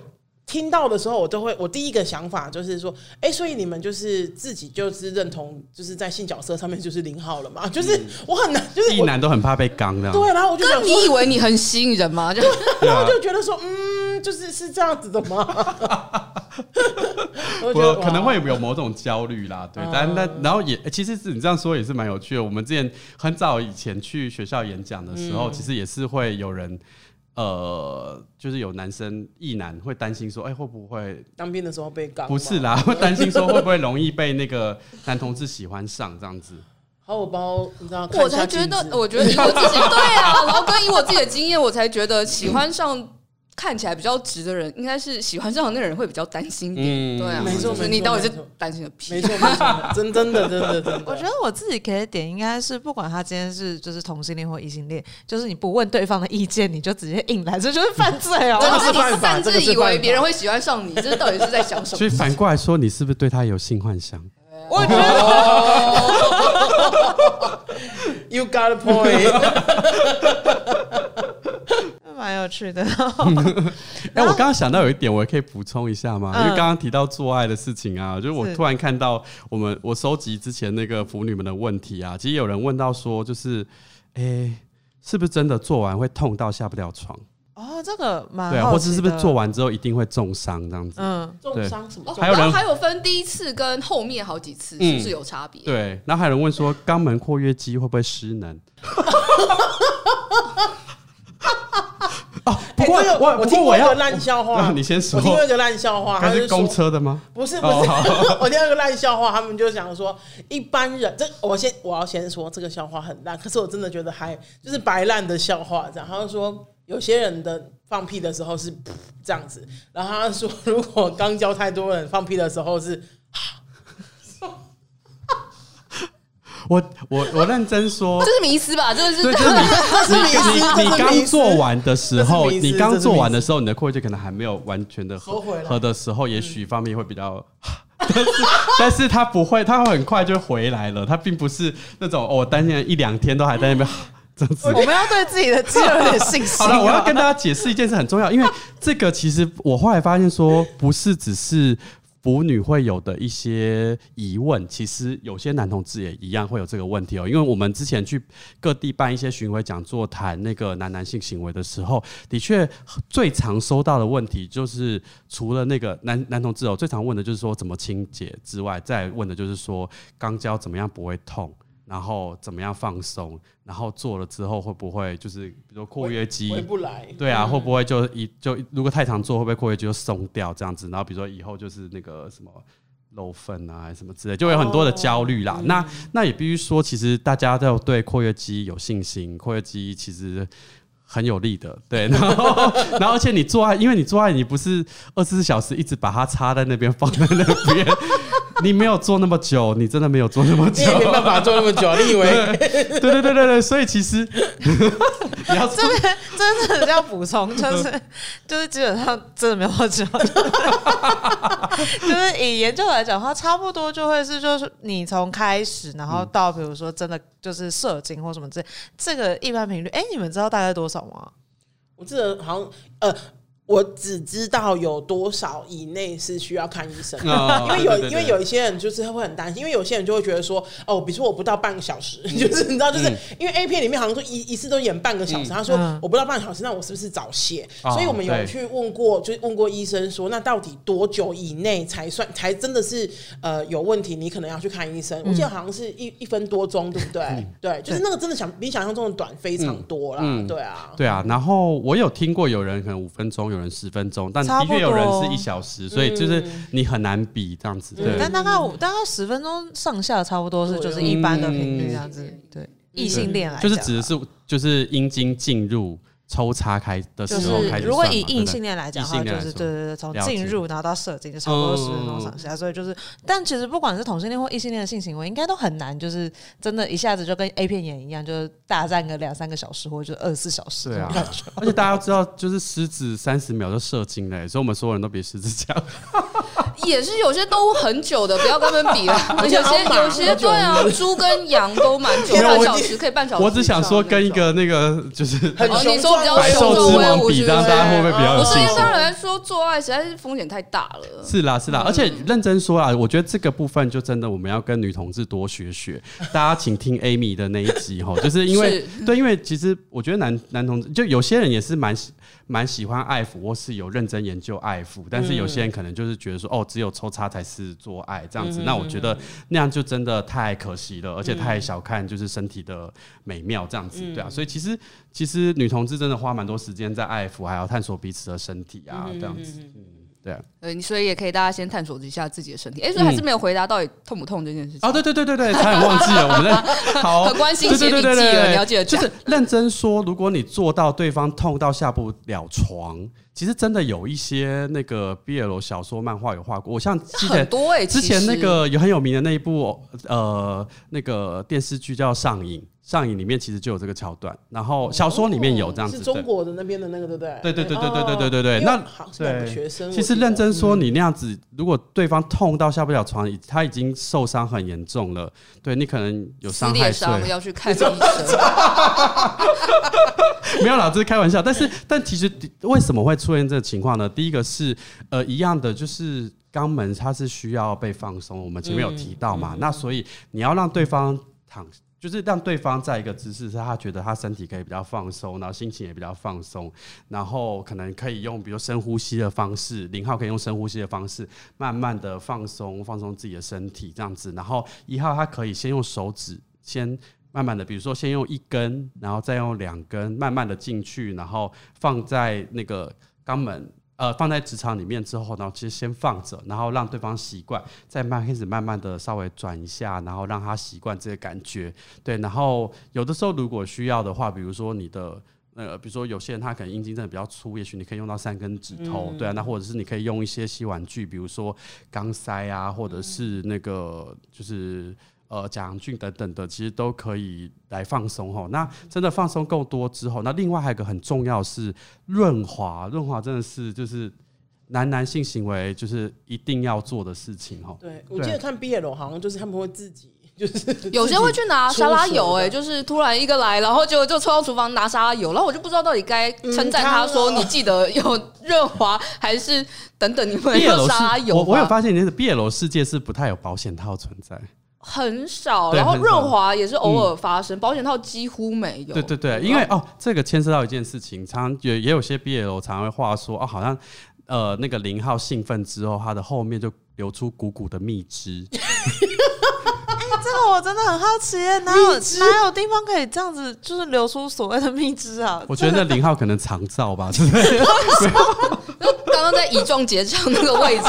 Speaker 4: 听到的时候，我都会，我第一个想法就是说，哎、欸，所以你们就是自己就是认同，就是在性角色上面就是零号了嘛？就是我很难，就是
Speaker 2: 一男都很怕被刚的。
Speaker 4: 对，然后我就想说，
Speaker 3: 你以为你很吸引人吗？就
Speaker 4: 然后就觉得说，嗯，就是是这样子的吗？
Speaker 2: 我可能会有某种焦虑啦，对，但那然后也其实是你这样说也是蛮有趣的。我们之前很早以前去学校演讲的时候，其实也是会有人，呃，就是有男生异男会担心说，哎，会不会
Speaker 4: 当兵的时候被告？
Speaker 2: 不是啦，会担心说会不会容易被那个男同志喜欢上这样子。
Speaker 4: 好，我包，你知道？
Speaker 3: 我才觉得，我觉得以我自己对啊，然后跟以我自己的经验，我才觉得喜欢上。看起来比较直的人，应该是喜欢上的那个人会比较担心点，嗯、对啊，
Speaker 4: 没错，
Speaker 3: 你到底是担心个屁？
Speaker 4: 没错，没错，真真的，真的，真的。
Speaker 1: 我觉得我自己给的点应该是，不管他今天是就是同性恋或异性恋，就是你不问对方的意见，你就直接硬来，这就是犯罪哦。
Speaker 4: 这是犯法，
Speaker 3: 甚至以为别人会喜欢上你，这到底是在想什么？
Speaker 2: 所以反过来说，你是不是对他有性幻想？
Speaker 1: 我觉得，
Speaker 4: You got a point。
Speaker 1: 蛮有趣的。
Speaker 2: 哎，我刚刚想到有一点，我也可以补充一下吗？
Speaker 1: 嗯、
Speaker 2: 因为刚刚提到做爱的事情啊，就是我突然看到我们我收集之前那个腐女们的问题啊，其实有人问到说，就是哎、欸，是不是真的做完会痛到下不了床？
Speaker 1: 哦，这个蛮
Speaker 2: 对啊，或者是不是做完之后一定会重伤这样子？
Speaker 1: 嗯，
Speaker 4: 重伤什么？
Speaker 2: 还有人
Speaker 3: 然后还有分第一次跟后面好几次，是不是有差别？
Speaker 2: 对，然后还有人问说，肛门括约肌会不会失能？哦，不过我
Speaker 4: 我听过一个烂笑话，
Speaker 2: 你先说。
Speaker 4: 我听过一个烂笑话，
Speaker 2: 他是公车的吗？
Speaker 4: 不是不是，我听到一个烂笑话，他们就讲说，一般人这我先我要先说这个笑话很烂，可是我真的觉得还就是白烂的笑话，这样他就说。有些人的放屁的时候是这样子，然后他说，如果刚教太多人放屁的时候是，
Speaker 2: 我我我认真说，
Speaker 3: 这是迷思吧？这是
Speaker 2: 对，就 是你你你刚做完的时候，你刚做完的时候，你的括约肌可能还没有完全的合合的时候，也许方面会比较，但是但是他不会，他会很快就回来了，他并不是那种哦，我担心一两天都还在那边。
Speaker 1: 我们要对自己的肌肉有点信心。
Speaker 2: 好了，我要跟大家解释一件事很重要，因为这个其实我后来发现说，不是只是腐女会有的一些疑问，其实有些男同志也一样会有这个问题哦。因为我们之前去各地办一些巡回讲座，谈那个男男性行为的时候，的确最常收到的问题就是，除了那个男男同志哦，最常问的就是说怎么清洁之外，再问的就是说肛交怎么样不会痛。然后怎么样放松？然后做了之后会不会就是，比如说括约肌
Speaker 4: 回不来？
Speaker 2: 对啊，会不会就一就如果太常做，会不会括约肌就松掉这样子？然后比如说以后就是那个什么漏粪啊，什么之类，就有很多的焦虑啦。那那也必须说，其实大家都对括约肌有信心，括约肌其实很有力的。对，然后然后而且你做爱，因为你做爱，你不是二十四小时一直把它插在那边，放在那边。你没有做那么久，你真的没有做那么久，
Speaker 4: 你没办法做那么久。你以为？
Speaker 2: 对对对对对，所以其实
Speaker 1: 你要这边真的要补充，就是就是基本上真的没有那么久，就是以研究来讲的话，差不多就会是就是你从开始，然后到比如说真的就是射精或什么之类，这个一般频率，哎，你们知道大概多少吗？
Speaker 4: 我记得好像呃。我只知道有多少以内是需要看医生，因为有因为有一些人就是会很担心，因为有些人就会觉得说，哦，比如说我不到半个小时，就是你知道，就是因为 A 片里面好像说一一次都演半个小时，他说我不到半个小时，那我是不是早泄？所以我们有去问过，就是问过医生说，那到底多久以内才算才真的是呃有问题？你可能要去看医生。我记得好像是一一分多钟，对不对？对，就是那个真的想比想象中的短非常多啦。对啊，
Speaker 2: 对啊。然后我有听过有人可能五分钟有。人十分钟，但的确有人是一小时，所以就是你很难比这样子。对，
Speaker 1: 但大概大概十分钟上下，差不多是就是一般的频率这样子。对，异性恋来
Speaker 2: 就是指的是就是阴茎进入。抽插开的时候开始，
Speaker 1: 如果以异性恋来讲的话，就是对对对，从进入然后到射精就差不多十分钟上下，所以就是，但其实不管是同性恋或异性恋的性行为，应该都很难，就是真的一下子就跟 A 片演一样，就是大战个两三个小时或者就二十四小时。对啊，
Speaker 2: 而且大家要知道，就是狮子三十秒就射精了，所以我们所有人都比狮子强。
Speaker 3: 也是有些都很久的，不要跟他们比了。有些有些对啊，猪跟羊都蛮久，半小时可以半小时。
Speaker 2: 我只想说跟一个那个就是
Speaker 4: 很
Speaker 3: 你说比较
Speaker 2: 百兽之王比，这样大家会不会比较？
Speaker 3: 不是，当然说做爱实在是风险太大了。
Speaker 2: 是啦是啦，而且认真说啊，我觉得这个部分就真的我们要跟女同志多学学。大家请听 Amy 的那一集哈，就是因为对，因为其实我觉得男男同志就有些人也是蛮蛮喜欢爱抚，或是有认真研究爱抚，但是有些人可能就是觉得说哦。只有抽插才是做爱这样子，那我觉得那样就真的太可惜了，而且太小看就是身体的美妙这样子，对啊，所以其实其实女同志真的花蛮多时间在爱抚，还要探索彼此的身体啊，这样子。对啊，
Speaker 3: 呃，所以也可以大家先探索一下自己的身体。哎，所以还是没有回答到底痛不痛这件事情。
Speaker 2: 哦，对对对对对，差点忘记了，我们在 好
Speaker 3: 很关心写笔记了，了解
Speaker 2: 就是认真说，如果你做到对方痛到下不了床，其实真的有一些那个 BL 小说、漫画有画过。我像记得之前那个有很有名的那一部呃那个电视剧叫《上瘾》。上瘾里面其实就有这个桥段，然后小说里面有这样子，
Speaker 4: 是中国的那边的那个，对不对？
Speaker 2: 对对对对对对对对对。那
Speaker 4: 对学生，
Speaker 2: 其实认真说，你那样子，如果对方痛到下不了床，他已经受伤很严重了，对你可能有伤害罪，
Speaker 3: 要去看医生。
Speaker 2: 没有啦，这是开玩笑。但是，但其实为什么会出现这个情况呢？第一个是呃一样的，就是肛门它是需要被放松，我们前面有提到嘛。那所以你要让对方躺。就是让对方在一个姿势，是他觉得他身体可以比较放松，然后心情也比较放松，然后可能可以用比如深呼吸的方式，零号可以用深呼吸的方式，慢慢的放松放松自己的身体这样子，然后一号他可以先用手指先慢慢的，比如说先用一根，然后再用两根，慢慢的进去，然后放在那个肛门。呃，放在职场里面之后呢，其实先放着，然后让对方习惯，再慢开始慢慢的稍微转一下，然后让他习惯这个感觉。对，然后有的时候如果需要的话，比如说你的呃，比如说有些人他可能阴茎真的比较粗，也许你可以用到三根指头，嗯、对啊，那或者是你可以用一些吸玩具，比如说肛塞啊，或者是那个就是。呃，甲阳菌等等的，其实都可以来放松吼。那真的放松够多之后，那另外还有一个很重要是润滑，润滑真的是就是男男性行为就是一定要做的事情吼。
Speaker 4: 对，我记得看 BL 好像就是他们会自己就是
Speaker 3: 有些会去拿沙拉油，哎，就是突然一个来，然后就就冲到厨房拿沙拉油，然后我就不知道到底该称赞他说你记得有润滑还是等等，你们有沙拉油。
Speaker 2: 我我有发现，你的 BL 世界是不太有保险套存在。
Speaker 3: 很少，然后润滑也是偶尔发生，保险套几乎没有。
Speaker 2: 对对对，因为哦，这个牵涉到一件事情，常也也有些 BL 常会话说哦，好像呃那个零号兴奋之后，他的后面就流出鼓鼓的蜜汁。
Speaker 1: 哎，这个我真的很好奇，哪有哪有地方可以这样子，就是流出所谓的蜜汁啊？
Speaker 2: 我觉得那零号可能藏照吧，对不
Speaker 3: 对？刚刚在乙状结肠那个位置。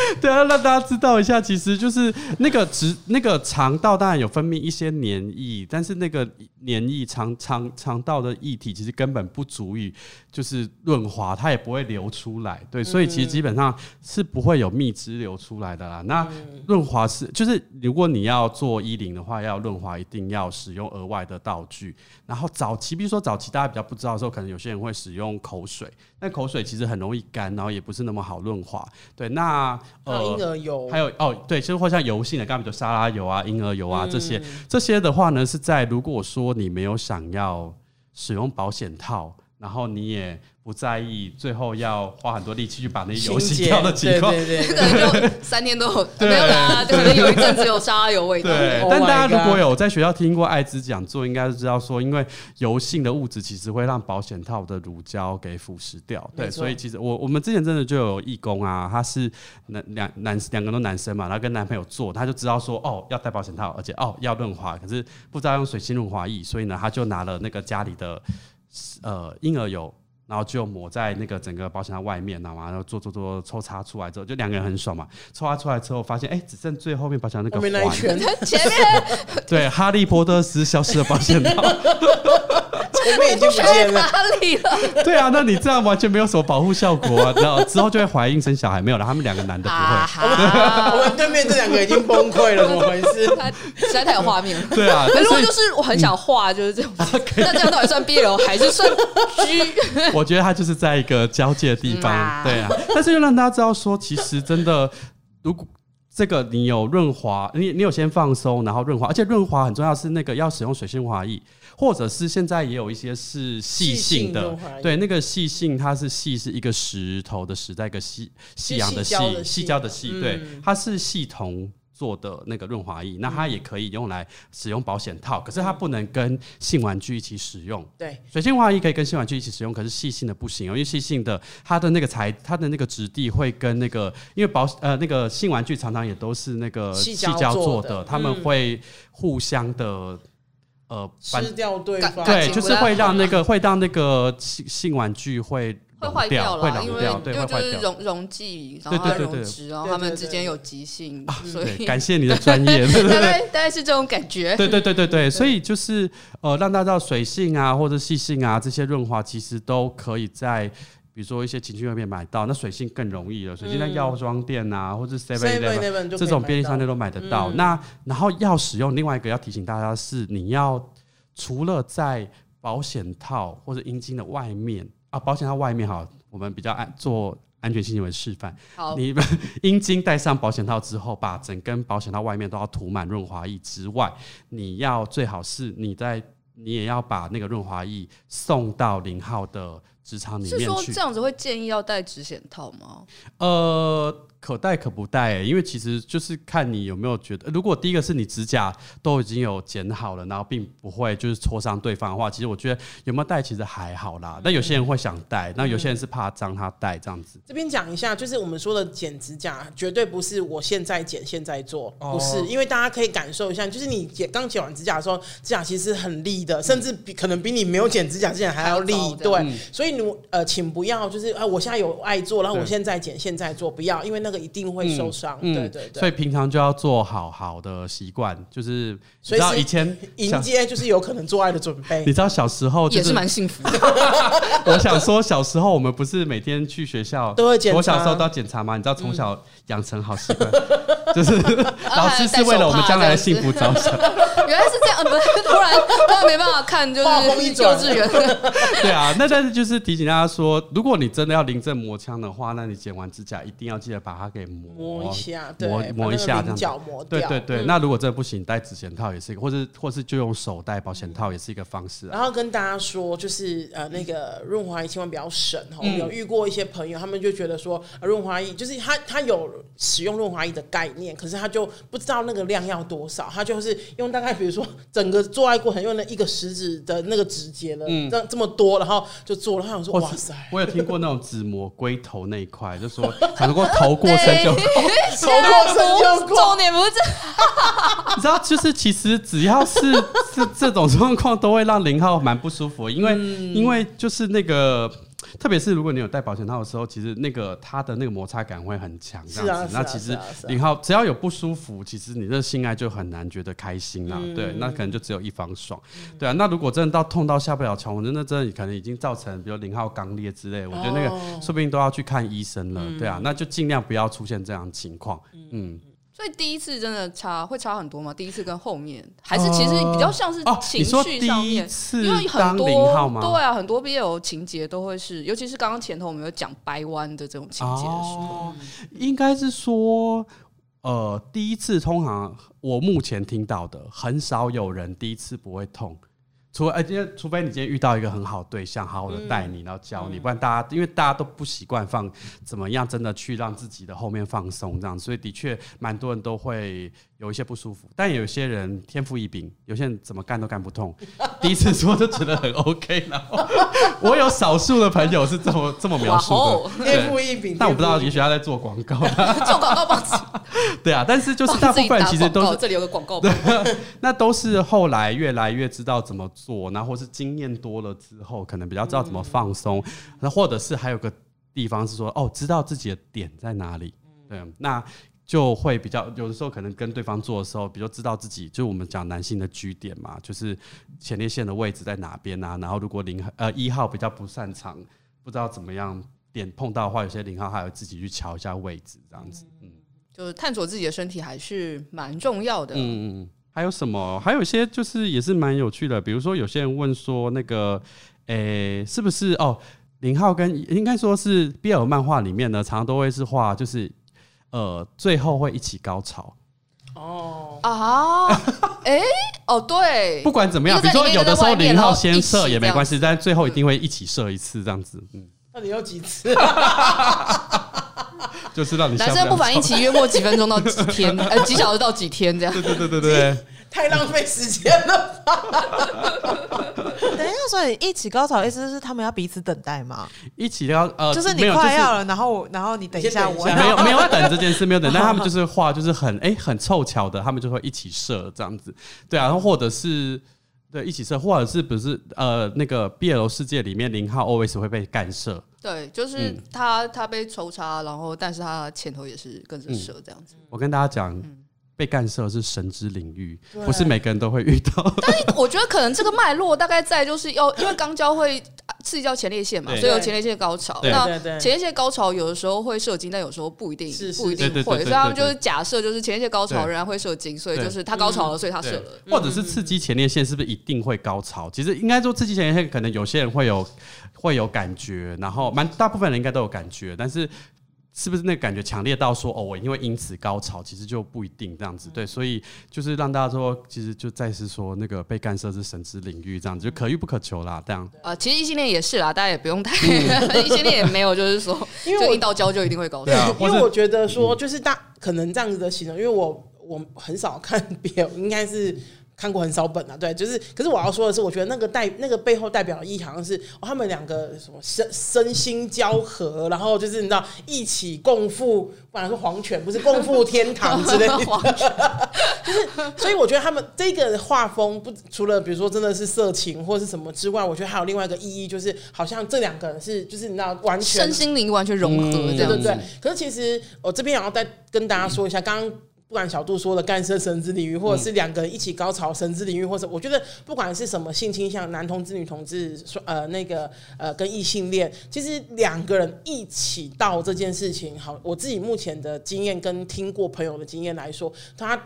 Speaker 2: 对啊，让大家知道一下，其实就是那个直那个肠道当然有分泌一些黏液，但是那个黏液肠肠肠道的液体其实根本不足以就是润滑，它也不会流出来。对，所以其实基本上是不会有蜜汁流出来的啦。那润滑是就是如果你要做衣领的话，要润滑一定要使用额外的道具。然后早期，比如说早期大家比较不知道的时候，可能有些人会使用口水，那口水其实很容易干，然后也不是那么好润滑。对，那
Speaker 4: 呃，婴儿油，
Speaker 2: 还有哦，对，其实或像油性的，刚刚比如沙拉油啊、婴儿油啊这些，这些的话呢，是在如果说你没有想要使用保险套，然后你也。不在意，最后要花很多力气去把那些油洗掉的情况，
Speaker 3: 对对对，可能就三天都有没有啦，可能有一阵子有沙拉油味道。
Speaker 2: 对，但大家如果有在学校听过艾滋讲座，应该是知道说，因为油性的物质其实会让保险套的乳胶给腐蚀掉。对，所以其实我我们之前真的就有义工啊，他是男两男两个都男生嘛，然后跟男朋友做，他就知道说哦要戴保险套，而且哦要润滑，可是不知道用水性润滑液，所以呢他就拿了那个家里的呃婴儿油。然后就抹在那个整个保险箱外面，然后做做做抽插出来之后，就两个人很爽嘛。抽插出来之后，发现哎，只剩最后面保险箱那个环。
Speaker 3: 前面
Speaker 2: 对，哈利波特斯消失的保险套。
Speaker 4: 前面已经不见了，
Speaker 3: 哪里了？
Speaker 2: 对啊，那你这样完全没有什么保护效果啊！然后之后就会怀孕生小孩，没有了。他们两个男的不会。
Speaker 3: 啊、
Speaker 4: 我们对面这两个已经崩溃了，怎么回事？
Speaker 3: 实在太有画面了。
Speaker 2: 对啊，
Speaker 3: 可是我就是我很想画，就是这样。那这样到底算 BL 还是算 G？
Speaker 2: 我觉得他就是在一个交界的地方。对啊，但是又让大家知道说，其实真的，如果这个你有润滑，你你有先放松，然后润滑，而且润滑很重要，是那个要使用水性滑液。或者是现在也有一些是细性的，对，那个细性它是细是一个石头的石，在一个细细阳的细细胶的细，对，它是系统做的那个润滑液，那它也可以用来使用保险套，可是它不能跟性玩具一起使用。对，水性润滑液可以跟性玩具一起使用，可是细性的不行，因为细性的它的那个材它的那个质地会跟那个，因为保呃那个性玩具常常也都是那个细胶做的，他们会互相的。呃，
Speaker 4: 吃掉对方，
Speaker 2: 对，就是会让那个会让那个性性玩具会
Speaker 3: 会坏掉了，
Speaker 2: 会溶掉，对，会坏掉。
Speaker 3: 就是溶溶剂，然后溶质，然后他们之间有极性，所以
Speaker 2: 感谢你的专业，
Speaker 3: 大概 大概是这种感觉。
Speaker 2: 对对对对对，所以就是呃，让大家知道水性啊或者细性啊这些润滑其实都可以在比如说一些情趣用品买到，那水性更容易了。水性在药妆店啊，或者 Seven Eleven 这种便利商店都买得到。那然后要使用另外一个要提醒大家是，你要除了在保险套或者阴茎的外面啊，保险套外面哈，我们比较爱做。安全性行为示范。好，你阴茎戴上保险套之后，把整根保险套外面都要涂满润滑液之外，你要最好是你在你也要把那个润滑液送到零号的职场里面去。是说
Speaker 3: 这样子会建议要戴指险套吗？
Speaker 2: 呃。可戴可不戴、欸，因为其实就是看你有没有觉得，如果第一个是你指甲都已经有剪好了，然后并不会就是戳伤对方的话，其实我觉得有没有戴其实还好啦。那有些人会想戴，那有些人是怕脏，他戴这样子。
Speaker 4: 这边讲一下，就是我们说的剪指甲，绝对不是我现在剪现在做，不是，因为大家可以感受一下，就是你剪刚剪完指甲的时候，指甲其实很利的，甚至比可能比你没有剪指甲之前还要利。对，所以你呃，请不要就是啊，我现在有爱做，然后我现在剪现在做，不要，因为那个一定会受伤，嗯，对对对，
Speaker 2: 所以平常就要做好好的习惯，就是你知道以前
Speaker 4: 迎接就是有可能做爱的准备。
Speaker 2: 你知道小时候
Speaker 3: 也是蛮幸福的。
Speaker 2: 我想说，小时候我们不是每天去学校
Speaker 4: 都会检查，
Speaker 2: 我小时候都要检查吗？你知道从小养成好习惯，就是 老师是为了我们将来的幸福着想。
Speaker 3: 原来是这样，不是突然突然没办法看，就是幼稚园。
Speaker 2: 对啊，那但是就是提醒大家说，如果你真的要临阵磨枪的话，那你剪完指甲一定要记得把它给磨
Speaker 4: 磨一下，
Speaker 2: 磨磨一下这样。
Speaker 4: 磨
Speaker 2: 对对对，那如果真的不行，戴指险套也是一个，或是或是就用手戴保险套也是一个方式。
Speaker 4: 然后跟大家说，就是呃那个润滑液千万不要省哦。有遇过一些朋友，他们就觉得说润滑液就是他他有使用润滑液的概念，可是他就不知道那个量要多少，他就是用大概。比如说，整个做爱过程用了一个食指的那个指节了，嗯，这这么多，然后就做了。他想说，哇塞！
Speaker 2: 我有听过那种只磨龟头那一块，就说才能够头过过，
Speaker 4: 头 过身就过。
Speaker 3: 重点不是，
Speaker 2: 你知道，就是其实只要是是这种状况，都会让零号蛮不舒服，因为、嗯、因为就是那个。特别是如果你有戴保险套的时候，其实那个它的那个摩擦感会很强，这样子。那其实零号只要有不舒服，其实你的性爱就很难觉得开心啦。嗯、对，那可能就只有一方爽。嗯、对啊，那如果真的到痛到下不了床，我真的真的可能已经造成比如零号肛裂之类，我觉得那个说不定都要去看医生了。对啊，那就尽量不要出现这样情况。嗯。
Speaker 3: 所以第一次真的差会差很多吗？第一次跟后面还是其实比较像是情绪上面，因为很多对啊，很多 BL 情节都会是，尤其是刚刚前头我们有讲掰弯的这种情节的时候，
Speaker 2: 应该是说，呃，第一次通常我目前听到的很少有人第一次不会痛。除哎，今天除非你今天遇到一个很好的对象，好好的带你，然后教你，不然大家因为大家都不习惯放怎么样，真的去让自己的后面放松这样，所以的确蛮多人都会有一些不舒服。但有些人天赋异禀，有些人怎么干都干不痛，第一次说就觉得很 OK。然后我有少数的朋友是这么这么描述的，
Speaker 4: 天赋异禀。
Speaker 2: 但我不知道，也许他在做广告，
Speaker 3: 做广告帮
Speaker 2: 对啊，但是就是大部分其实都是
Speaker 3: 这里有个广告，
Speaker 2: 那都是后来越来越知道怎么。做，然后或是经验多了之后，可能比较知道怎么放松，那、嗯、或者是还有个地方是说，哦，知道自己的点在哪里，对，那就会比较有的时候可能跟对方做的时候，比如知道自己，就我们讲男性的居点嘛，就是前列腺的位置在哪边啊，然后如果零呃一号比较不擅长，不知道怎么样点碰到的话，有些零号还有自己去瞧一下位置，这样子，嗯，
Speaker 3: 就是探索自己的身体还是蛮重要的，
Speaker 2: 嗯嗯。还有什么？还有一些就是也是蛮有趣的，比如说有些人问说，那个，诶、欸，是不是哦？零号跟应该说是 BL 漫画里面呢，常常都会是画，就是呃，最后会一起高潮。
Speaker 4: 哦
Speaker 3: 啊，哎、欸，哦对，
Speaker 2: 不管怎么样，比如说有的时候零号先射也没关系，但最后一定会一起射一次这样子。嗯，
Speaker 4: 到底有几次？
Speaker 2: 就是让你
Speaker 3: 男生不妨一起约莫几分钟到几天，呃，几小时到几天这样。
Speaker 2: 对对对对对，
Speaker 4: 太浪费时间了吧。
Speaker 1: 等一下，所以一起高潮意思是他们要彼此等待吗？
Speaker 2: 一起要呃，
Speaker 1: 就是你快要了，然后然后你等一下，我
Speaker 2: 没有 没有等这件事，没有等，但他们就是画就是很哎很凑巧的，他们就会一起射这样子。对啊，然后或者是。对，一起射，或者是不是呃，那个 BL 世界里面零号 always 会被干射？
Speaker 3: 对，就是他、嗯、他被抽插，然后但是他前头也是跟着射这样子。
Speaker 2: 我跟大家讲，嗯、被干涉是神之领域，不是每个人都会遇到。
Speaker 3: 但是我觉得可能这个脉络大概在就是要，因为肛交会刺激到前列腺嘛，所以有前列腺高潮。那前列腺高潮有的时候会射精，但有时候不一定，不一定
Speaker 2: 会。
Speaker 3: 所以他
Speaker 2: 们
Speaker 3: 就是假设，就是前列腺高潮仍然会射精，所以就是他高潮了，所以他射了。，
Speaker 2: 或者是刺激前列腺是不是一定会高潮？其实应该说刺激前列腺，可能有些人会有会有感觉，然后蛮大部分人应该都有感觉，但是。是不是那个感觉强烈到说哦，我因为因此高潮，其实就不一定这样子。对，所以就是让大家说，其实就再是说那个被干涉是神之领域，这样子就可遇不可求啦。这样，
Speaker 3: 呃，其实异性恋也是啦，大家也不用太
Speaker 2: 嗯
Speaker 3: 异性恋也没有，就是说，
Speaker 4: 因为我
Speaker 3: 一到交就一定会高潮。
Speaker 2: 啊
Speaker 4: 因为我觉得说，就是大可能这样子的形容，因为我我很少看 BL，应该是看过很少本啊。对，就是，可是我要说的是，我觉得那个代那个背后代表的意义好像是、哦、他们两个什么身身心交合，然后就是你知道一起共赴，不然说黄泉不是共赴天堂之类的，就是所以我觉得他们这个画风不除了比如说真的是色情或是什么之外，我觉得还有另外一个意义，就是好像这两个人是就是你知道完全
Speaker 3: 身心灵完全融合
Speaker 2: 嗯。
Speaker 4: 对对对，可是其实我这边也要再跟大家说一下，刚刚不管小杜说的干涉神之领域，或者是两个人一起高潮神之领域，或者我觉得不管是什么性倾向，男同志、女同志，呃，那个呃，跟异性恋，其实两个人一起到这件事情，好，我自己目前的经验跟听过朋友的经验来说，他。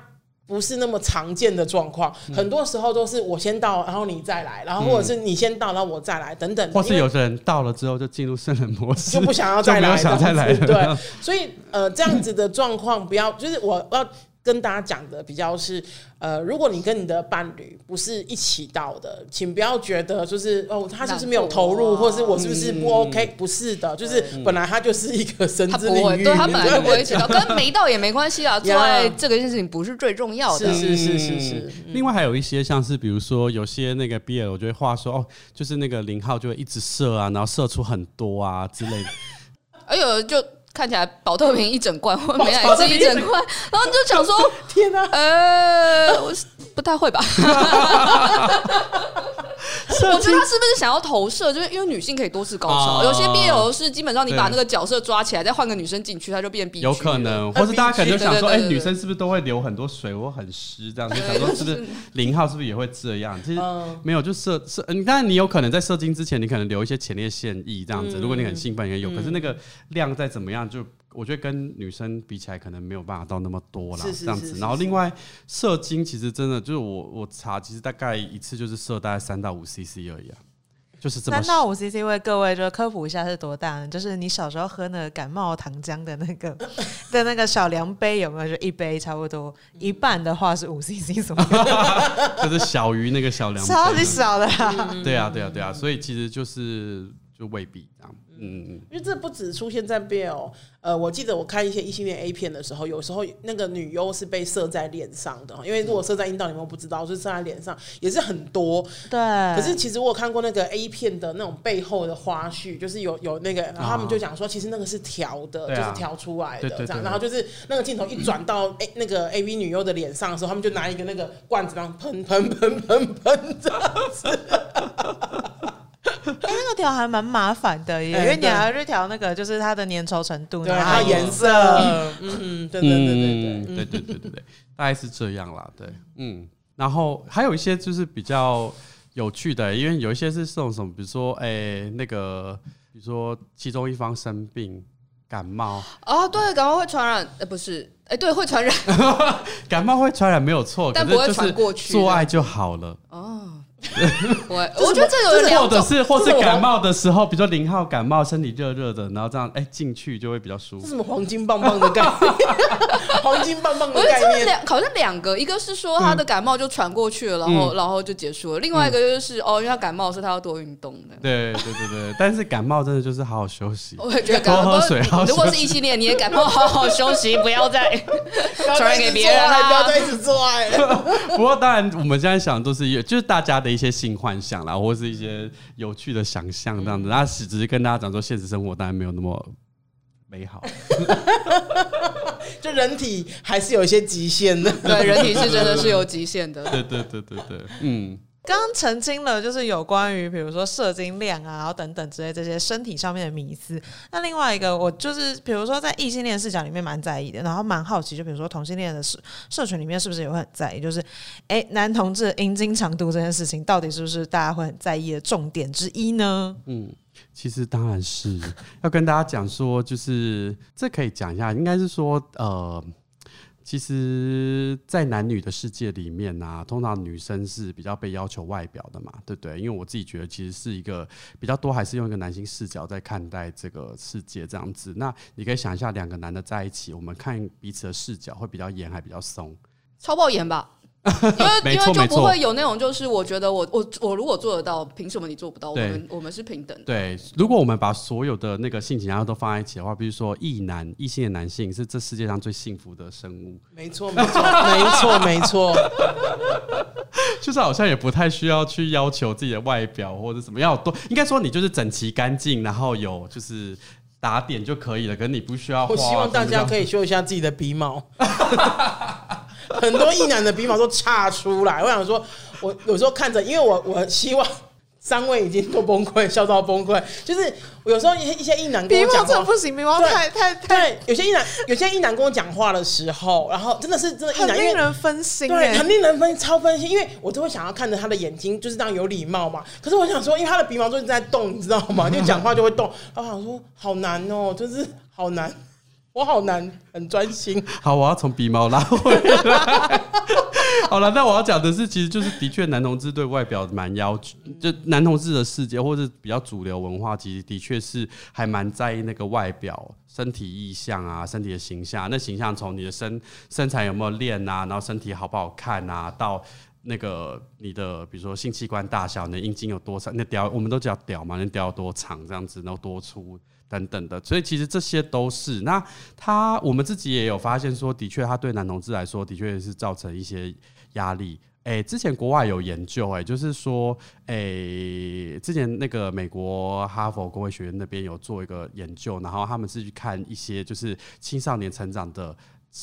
Speaker 4: 不是那么常见的状况，很多时候都是我先到，然后你再来，然后或者是你先到，然后我再来，等等。
Speaker 2: 或是有的人到了之后就进入圣人模式，
Speaker 4: 就不想要再
Speaker 2: 来了。
Speaker 4: 对，所以呃，这样子的状况不要，就是我要跟大家讲的比较是，呃，如果你跟你的伴侣不是一起到的，请不要觉得就是哦，他就是没有投入，或是我是不是不 OK？不是的，就是本来他就是一个神之领域，
Speaker 3: 对他本来就不会一起到，跟没到也没关系啊。做爱这个件事情不是最重要的，
Speaker 4: 是是是是是。
Speaker 2: 另外还有一些像是比如说有些那个 BL，我觉得话说哦，就是那个零号就会一直射啊，然后射出很多啊之类的。
Speaker 3: 哎呦，就。看起来保特瓶一整罐，或美乃滋一整罐，然后就想说：
Speaker 4: 天哪，
Speaker 3: 呃，我不太会吧？我觉得他是不是想要投射？就是因为女性可以多次高潮，有些 BL 是基本上你把那个角色抓起来，再换个女生进去，他就变 B。
Speaker 2: 有可能，或是大家可能就想说：哎，女生是不是都会流很多水，或很湿这样？就想说是不是零号是不是也会这样？其实没有，就射射。你当然你有可能在射精之前，你可能留一些前列腺液这样子。如果你很兴奋也有，可是那个量再怎么样，就我觉得跟女生比起来，可能没有办法到那么多啦。这样子。然后另外射精其实真的就是我我查，其实大概一次就是射大概三到五 CC 而已啊。就是这么
Speaker 1: 三到五 CC，为各位就科普一下是多大呢？就是你小时候喝那个感冒糖浆的那个 的那个小量杯有没有？就一杯差不多，一半的话是五 CC 左右，
Speaker 2: 就是小于那个小量杯，
Speaker 1: 超级小的、啊。
Speaker 2: 对啊，对啊，对啊，所以其实就是就未必这样。嗯嗯，
Speaker 4: 因为这不只出现在 BL，呃，我记得我看一些异性恋 A 片的时候，有时候那个女优是被射在脸上的，因为如果射在阴道里面，我不知道，就是射在脸上也是很多。
Speaker 1: 对。
Speaker 4: 可是其实我有看过那个 A 片的那种背后的花絮，就是有有那个，然后他们就讲说，其实那个是调的，就是调出来的这样。然后就是那个镜头一转到 A 那个 AV 女优的脸上的时候，他们就拿一个那个罐子，然后喷喷喷喷喷这样子。
Speaker 1: 哎、欸，那个调还蛮麻烦的耶，因为你还要去调那个，就是它的粘稠程度，
Speaker 4: 对，
Speaker 1: 它
Speaker 4: 颜色，嗯，对对对对对，
Speaker 2: 对对对对对，大概是这样啦，对，嗯，然后还有一些就是比较有趣的，因为有一些是这种什么，比如说，哎，那个，比如说其中一方生病感冒，
Speaker 3: 哦，对，感冒会传染，呃，不是，哎，对，会传染，
Speaker 2: 感冒会传染没有错，
Speaker 3: 但不会传过去，
Speaker 2: 做爱就好了，
Speaker 3: 哦。我我觉得这有两种，
Speaker 2: 或者是或是感冒的时候，比如说零号感冒，身体热热的，然后这样哎进去就会比较舒服。
Speaker 4: 这什么黄金棒棒的概念？黄金棒棒的概念，
Speaker 3: 两好像两个，一个是说他的感冒就传过去了，然后然后就结束了；另外一个就是哦，因为他感冒，所以他要多运动的。
Speaker 2: 对对对对，但是感冒真的就是好好休息。
Speaker 3: 我也觉得多喝水。如果是异性恋，你也感冒，好好休息，不要再传染给别人了，
Speaker 4: 不要再一直做爱。
Speaker 2: 不过当然，我们现在想都是就是大家的一些性幻想啦，或是一些有趣的想象这样子。那只只是跟大家讲说，现实生活当然没有那么美好。
Speaker 4: 就人体还是有一些极限的。
Speaker 3: 对，人体是真的是有极限的。
Speaker 2: 对对对对对，嗯。
Speaker 1: 刚澄清了，就是有关于比如说射精量啊，然后等等之类这些身体上面的迷思。那另外一个，我就是比如说在异性恋视角里面蛮在意的，然后蛮好奇，就比如说同性恋的社社群里面是不是也会很在意？就是哎，男同志阴茎长度这件事情，到底是不是大家会很在意的重点之一呢？
Speaker 2: 嗯，其实当然是要跟大家讲说，就是这可以讲一下，应该是说呃。其实，在男女的世界里面啊，通常女生是比较被要求外表的嘛，对不对？因为我自己觉得，其实是一个比较多，还是用一个男性视角在看待这个世界这样子。那你可以想一下，两个男的在一起，我们看彼此的视角会比较严，还比较松？
Speaker 3: 超爆严吧。因为因为就不会有那种，就是我觉得我我我如果做得到，凭什么你做不到？我们我们是平等的。
Speaker 2: 对，如果我们把所有的那个性情然后都放在一起的话，比如说异男异性的男性是这世界上最幸福的生物。
Speaker 4: 没错，没错，没错，没错。
Speaker 2: 就是好像也不太需要去要求自己的外表或者怎么样多，应该说你就是整齐干净，然后有就是打点就可以了。可是你不需要。
Speaker 4: 我希望大家可以修一下自己的鼻毛。很多异男的鼻毛都岔出来，我想说，我有时候看着，因为我我希望三位已经都崩溃，笑到崩溃。就是我有时候一些一些异男跟我讲话，
Speaker 1: 真的不行，鼻毛太太太。
Speaker 4: 对，有些异男有些异男跟我讲话的时候，然后真的是真的异男，
Speaker 1: 令人分心，
Speaker 4: 对，很令人分超分心，因为我都会想要看着他的眼睛，就是这样有礼貌嘛。可是我想说，因为他的鼻毛都是在动，你知道吗？就讲话就会动，我想说好难哦、喔，就是好难。我好难，很专心。
Speaker 2: 好，我要从鼻毛拉回来。好了，那我要讲的是，其实就是的确，男同志对外表蛮要求，就男同志的世界或者比较主流文化，其实的确是还蛮在意那个外表、身体意象啊、身体的形象。那形象从你的身身材有没有练啊，然后身体好不好看啊，到那个你的比如说性器官大小，你的阴茎有多长，那屌我们都叫屌嘛，那屌有多长这样子，然后多粗。等等的，所以其实这些都是。那他我们自己也有发现说，的确他对男同志来说，的确是造成一些压力。诶，之前国外有研究，诶，就是说，诶，之前那个美国哈佛公卫学院那边有做一个研究，然后他们是去看一些就是青少年成长的。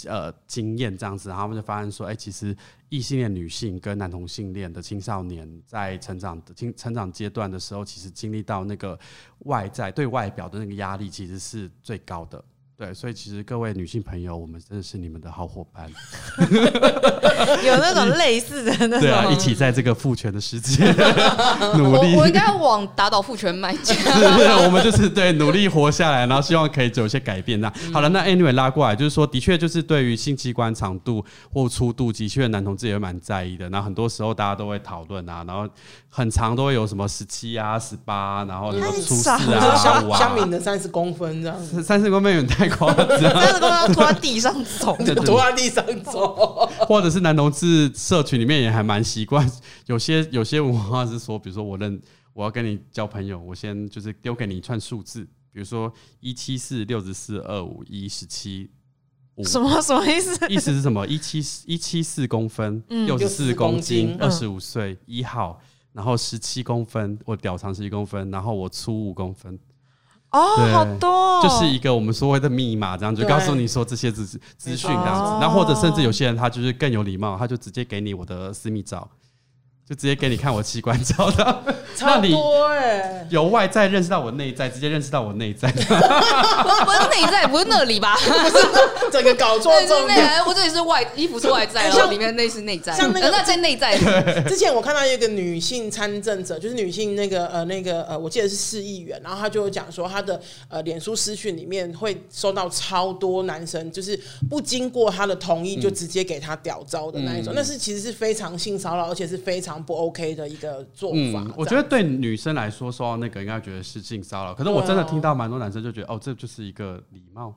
Speaker 2: 呃，经验这样子，然后他们就发现说，哎、其实异性恋女性跟男同性恋的青少年在成长的成成长阶段的时候，其实经历到那个外在对外表的那个压力，其实是最高的。对，所以其实各位女性朋友，我们真的是你们的好伙伴，
Speaker 1: 有那种类似的那种，
Speaker 2: 对啊，一起在这个父权的世界 努力。
Speaker 3: 我，我应该往打倒父权迈进。
Speaker 2: 我们就是对努力活下来，然后希望可以有一些改变。那好了，那 anyway 拉过来，就是说，的确就是对于性器官长度或粗度，的确男同志也蛮在意的。那很多时候大家都会讨论啊，然后很长都会有什么十七啊、十八，然后什么初四啊、
Speaker 4: 小五啊，相敏的三十公分这样子，
Speaker 2: 三十公分有点太。这样子，
Speaker 1: 都要拖在地上走，
Speaker 4: 拖在地上走，
Speaker 2: 或者是男同志社群里面也还蛮习惯。有些有些文化是说，比如说我认我要跟你交朋友，我先就是丢给你一串数字，比如说一七四六十四二五一十七五，
Speaker 1: 什么什么意思？
Speaker 2: 意思是什么？一七一七四公分，六十四公斤，二十五岁一号，然后十七公分，我屌长十一公分，然后我粗五公分。
Speaker 1: 哦，好多、哦，
Speaker 2: 就是一个我们所谓的密码，这样就告诉你说这些资资讯这样子，然后或者甚至有些人他就是更有礼貌，他就直接给你我的私密照。就直接给你看我器官照的，
Speaker 4: 差不多哎，
Speaker 2: 由外在认识到我内在，直接认识到我内在，
Speaker 3: 不是内在，不是那里吧？不 是
Speaker 4: 整个搞错重点。
Speaker 3: 我这里是外衣服是外在，然后里面内是内在，像那个那在内在。
Speaker 4: 之前我看到一个女性参政者，就是女性那个呃那个呃，我记得是市议员，然后她就讲说她的呃脸书私讯里面会收到超多男生，就是不经过她的同意就直接给她屌招的那一种，那是其实是非常性骚扰，而且是非常。不 OK 的一个做法，嗯，
Speaker 2: 我觉得对女生来说，说到那个应该觉得是性骚扰。可是我真的听到蛮多男生就觉得，哦，这就是一个礼貌。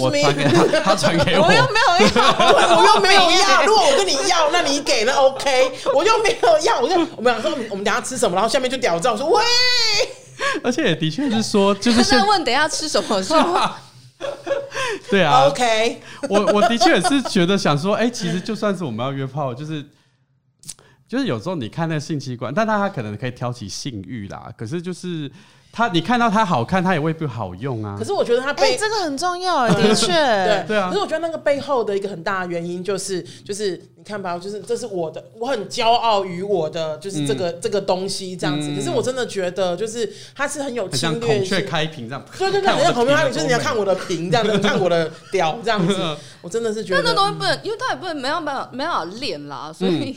Speaker 4: 我
Speaker 2: 传给他，他传给我，
Speaker 1: 我又没有要，
Speaker 4: 我又没有要。如果我跟你要，那你给那 OK，我又没有要，我就我们俩说，我们等下吃什么，然后下面就屌照说喂。
Speaker 2: 而且也的确是说，就是现在
Speaker 3: 问等下吃什么是吗？
Speaker 2: 对啊
Speaker 4: ，OK。
Speaker 2: 我我的确也是觉得想说，哎，其实就算是我们要约炮，就是。就是有时候你看那个性器官，但他可能可以挑起性欲啦。可是就是他你看到他好看，它也未必好用啊。
Speaker 4: 可是我觉得它
Speaker 1: 哎、
Speaker 4: 背、
Speaker 1: 这个很重要 哎，的确，
Speaker 4: 对
Speaker 2: 对啊
Speaker 4: 可是我觉得那个背后的一个很大的原因就是，就是你看吧，就是这是我的，我很骄傲于我的，就是这个、这个东西这样子。可是我真的觉得，就是它是很有
Speaker 2: 很像
Speaker 4: 侵略
Speaker 2: 孔雀。开屏这样。
Speaker 4: 对对对，很像孔雀开屏，就是你要看我的屏这样子，看我的屌这样子。我真的是觉得，
Speaker 3: 那那东西不能，因为它也不能没有办法没办法练啦，所以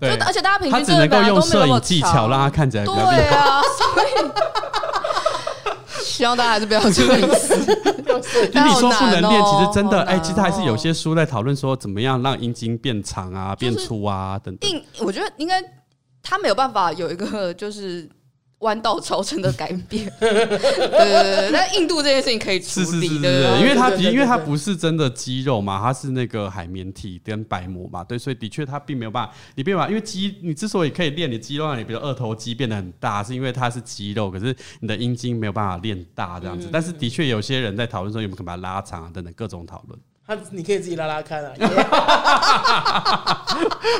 Speaker 2: 对，
Speaker 3: 而且大家平
Speaker 2: 它
Speaker 3: 均
Speaker 2: 只能够用摄影
Speaker 3: 真的本来都没有那么长
Speaker 2: 技巧让他看起来比较
Speaker 3: 厉
Speaker 2: 对。
Speaker 3: 啊，所以 希望大家还是不要这个意
Speaker 2: 你说不能练，其实真的，哎、其实还是有些书在讨论说怎么样让阴茎变长啊、变粗啊等等。
Speaker 3: 硬，我觉得应该他没有办法有一个就是弯道超车的改变。对对对对，但硬度这件事情可以处
Speaker 2: 是是是
Speaker 3: 理的，
Speaker 2: 因为它因为它不是真的肌肉嘛，它是那个海绵体跟白膜嘛，对，所以的确它并没有办法，你没有办法，因为肌你之所以可以练你肌肉，让你比如二头肌变得很大，是因为它是肌肉，可是你的阴茎没有办法练大这样子。但是的确有些人在讨论说有没有可能把它拉长啊等等各种讨论。
Speaker 4: 他你可以自己拉拉看啊。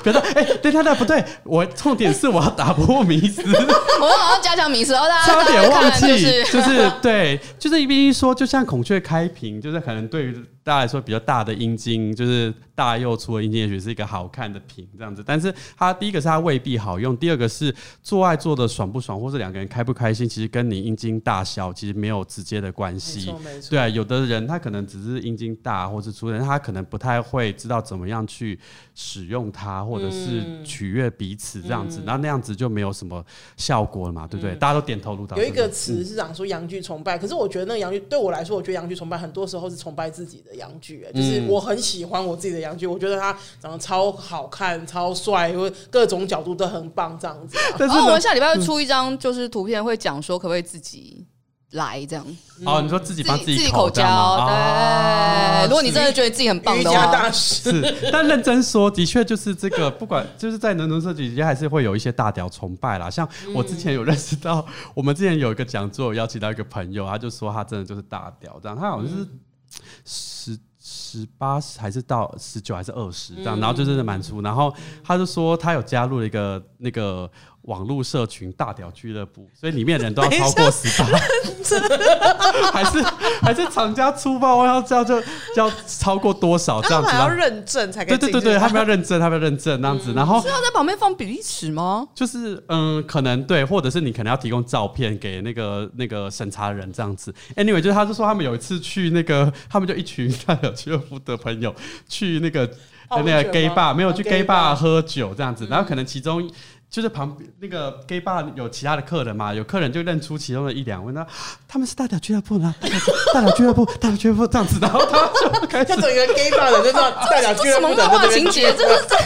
Speaker 2: 比如说，哎、对对对，不对，我重点是我要打破迷思。
Speaker 3: 我们好像加强迷思，哦，大家
Speaker 2: 差点忘
Speaker 3: 记，
Speaker 2: 就是对，就是一边说，就像孔雀开屏，就是可能对于大家来说比较大的阴茎，就是大又粗的阴茎，也许是一个好看的屏这样子。但是它第一个是它未必好用，第二个是做爱做的爽不爽，或是两个人开不开心，其实跟你阴茎大小其实没有直接的
Speaker 4: 关没系。
Speaker 2: 对啊，有的人他可能只是阴茎大或是粗人，他可能不太会知道怎么样去使用它，或者是取悦彼此这样子，那、那样子就没有什么效果了嘛，对不对？大家都点头如捣蒜。
Speaker 4: 有一个词是讲说阳具崇拜，可是我觉得那个阳具对我来说，我觉得阳具崇拜很多时候是崇拜自己的阳具、欸，就是我很喜欢我自己的阳具，我觉得他长得超好看、超帅，因为各种角度都很棒，这样子、啊。
Speaker 2: 但是
Speaker 3: 哦，我们下礼拜会出一张，就是图片会讲说可不可以自己来这样，
Speaker 2: 哦，你说自己帮
Speaker 3: 自己
Speaker 2: 口交
Speaker 3: 口交。对，
Speaker 2: 哦
Speaker 3: 如果你真的觉得自己很棒的话，
Speaker 4: 师，
Speaker 2: 是，但认真说，的确就是这个，不管就是在能农社区，还是会有一些大屌崇拜啦。像我之前有认识到，我们之前有一个讲座，邀请到一个朋友，他就说他真的就是大屌这样，他好像是十十八还是到十九还是二十这样，然后就真的蛮粗，然后他就说他有加入了一个那个。网络社群大屌俱乐部，所以里面人都要超过十八，还是还是厂家粗暴要要就要超过多少这样子？
Speaker 1: 他们要认证才可以。
Speaker 2: 对对对对，他们要认证，他们要认证那样子，然后
Speaker 3: 是要在旁边放比例尺吗？
Speaker 2: 就是嗯，可能对，或者是你可能要提供照片给那个那个审查人这样子。Anyway，就是他就说他们有一次去那个，他们就一群大屌俱乐部的朋友去那个那个 gay bar，没有去 gay bar 喝酒这样子，然后可能其中。就是旁边那个 gay bar 有其他的客人嘛，有客人就认出其中的一两位，那他们是大屌俱乐部呢，大屌俱乐部，大屌俱乐部这样子，然后他就开始
Speaker 4: 就整个 gay bar 的就知道大屌俱乐
Speaker 3: 什么
Speaker 4: 部的
Speaker 3: 情节？这是这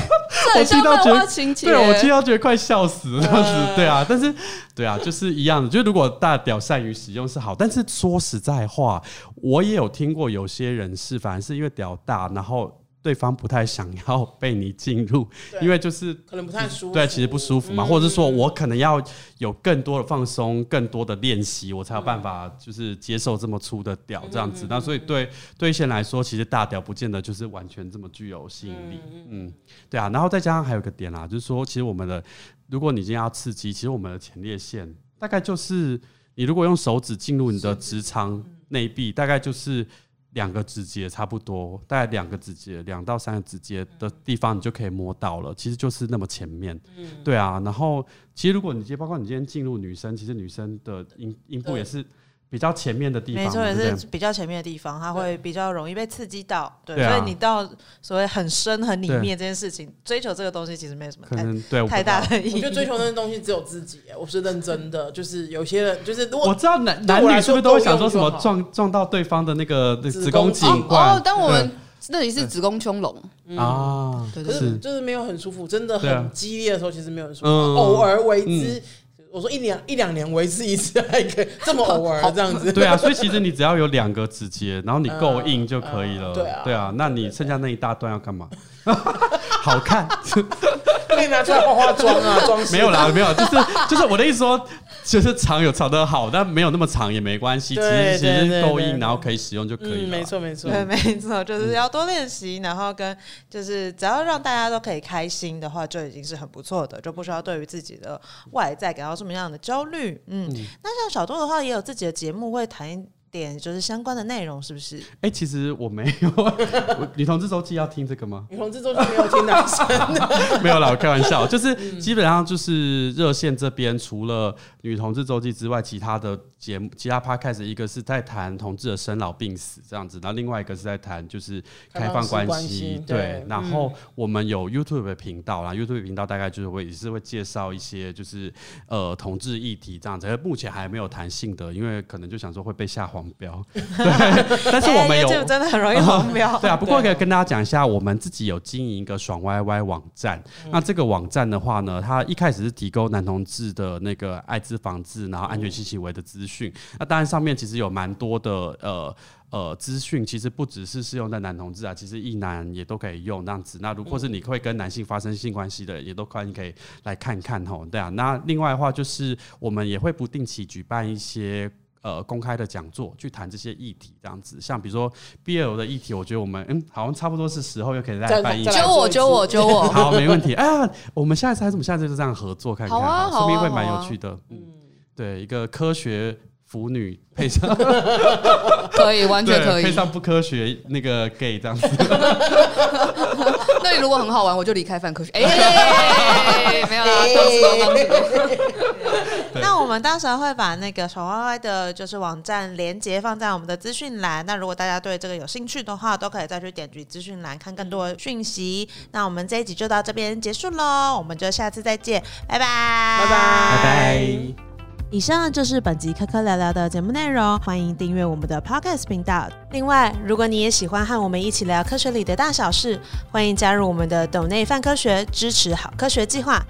Speaker 3: 这很像漫画情节。
Speaker 2: 对我听到觉得快笑死了，这样子，对啊，但是对啊，就是一样的，就是如果大屌善于使用是好，但是说实在话，我也有听过有些人是，反而是因为屌大，然后。对方不太想要被你进入，因为就是
Speaker 4: 可能不太舒服。
Speaker 2: 对，其实不舒服嘛，或者是说我可能要有更多的放松、更多的练习，我才有办法就是接受这么粗的屌这样子。那所以对对一些人来说，其实大屌不见得就是完全这么具有吸引力。嗯，对啊。然后再加上还有一个点啦，就是说，其实我们的如果你今天要刺激，其实我们的前列腺大概就是你如果用手指进入你的直肠内壁，大概就是。两个指节差不多，大概两个指节，两到三个指节的地方，你就可以摸到了。其实就是那么前面，嗯、对啊。然后，其实如果你包括你今天进入女生，其实女生的阴阴部也是。比较前面的地方，
Speaker 1: 没错，也是比较前面的地方，它会比较容易被刺激到。
Speaker 2: 对，
Speaker 1: 所以你到所谓很深很里面这件事情，追求这个东西其实没什么太
Speaker 2: 可能对
Speaker 1: 太大的意义。
Speaker 4: 我觉得追求那些东西只有自己，我是认真的。就是有些人，就是如果
Speaker 2: 我知道男男女是不是都会想说什么撞撞到对方的那个子宫颈冠？
Speaker 3: 哦，当我们那里是子宫穹隆。
Speaker 2: 啊，
Speaker 3: 对，
Speaker 4: 可是。就是没有很舒服，真的很激烈的时候，其实没有很舒服，
Speaker 2: 嗯、
Speaker 4: 偶尔为之。嗯我说一两一两年维持一次还可以这么偶尔这样子，
Speaker 2: 对啊，所以其实你只要有两个指节，然后你够硬就可以了。
Speaker 4: 嗯嗯、对啊，
Speaker 2: 对啊，那你剩下那一大段要干嘛？好看，
Speaker 4: 可以拿出来化化妆啊，妆
Speaker 2: 没有啦，没有，就是就是我的意思说，就是长有长的好，但没有那么长也没关系，其实其实够硬，然后可以使用就可以了。
Speaker 4: 没错没错，
Speaker 1: 对没错，就是要多练习，然后跟就是只要让大家都可以开心的话，就已经是很不错的，就不需要对于自己的外在感到什么样的焦虑。嗯，嗯那像小多的话，也有自己的节目会谈。点就是相关的内容是不是？
Speaker 2: 哎、欸，其实我没有。女同志周记要听这个吗？
Speaker 4: 女同志周记没有听男生的，
Speaker 2: 没有啦，我开玩笑。就是基本上就是热线这边除了女同志周记之外，其他的节目、其他 podcast 一个是在谈同志的生老病死这样子，然后另外一个是在谈就是开放关系。对，然后我们有 YouTube 的频道啦、嗯、，YouTube 频道大概就是会也是会介绍一些就是呃同志议题这样子，而目前还没有谈性的，因为可能就想说会被下黄。标 对，但是我们有、欸、真的很容易黄标。对啊，不过可以跟大家讲一下，我们自己有经营一个爽歪歪网站。那这个网站的话呢，它一开始是提供男同志的那个艾滋防治，然后安全性行为的资讯。那当然上面其实有蛮多的呃呃资讯，其实不只是适用在男同志啊，其实异男也都可以用这样子。那如果是你会跟男性发生性关系的，也都欢迎可以来看看吼。对啊，那另外的话就是我们也会不定期举办一些。呃，公开的讲座去谈这些议题，这样子，像比如说 BL 的议题，我觉得我们嗯，好像差不多是时候又可以再办一。
Speaker 3: 揪我，揪我，揪我。
Speaker 2: 好，没问题。哎呀，我们下一次还是我们下次就这样合作看看，说、啊、不定会蛮有趣的。嗯，对，一个科学腐女配上，
Speaker 3: 可以，完全可以
Speaker 2: 配上不科学那个 gay 这样子。
Speaker 3: 那你如果很好玩，我就离开泛科学。哎、欸，没有啦，当时当时。
Speaker 1: 那我们到时候会把那个爽歪歪的，就是网站连接放在我们的资讯栏。那如果大家对这个有兴趣的话，都可以再去点击资讯栏看更多的讯息。那我们这一集就到这边结束喽，我们就下次再见，拜拜，
Speaker 4: 拜拜，
Speaker 2: 拜拜。
Speaker 1: 以上就是本集科科聊聊的节目内容，欢迎订阅我们的 Podcast 频道。另外，如果你也喜欢和我们一起聊科学里的大小事，欢迎加入我们的斗内泛科学支持好科学计划。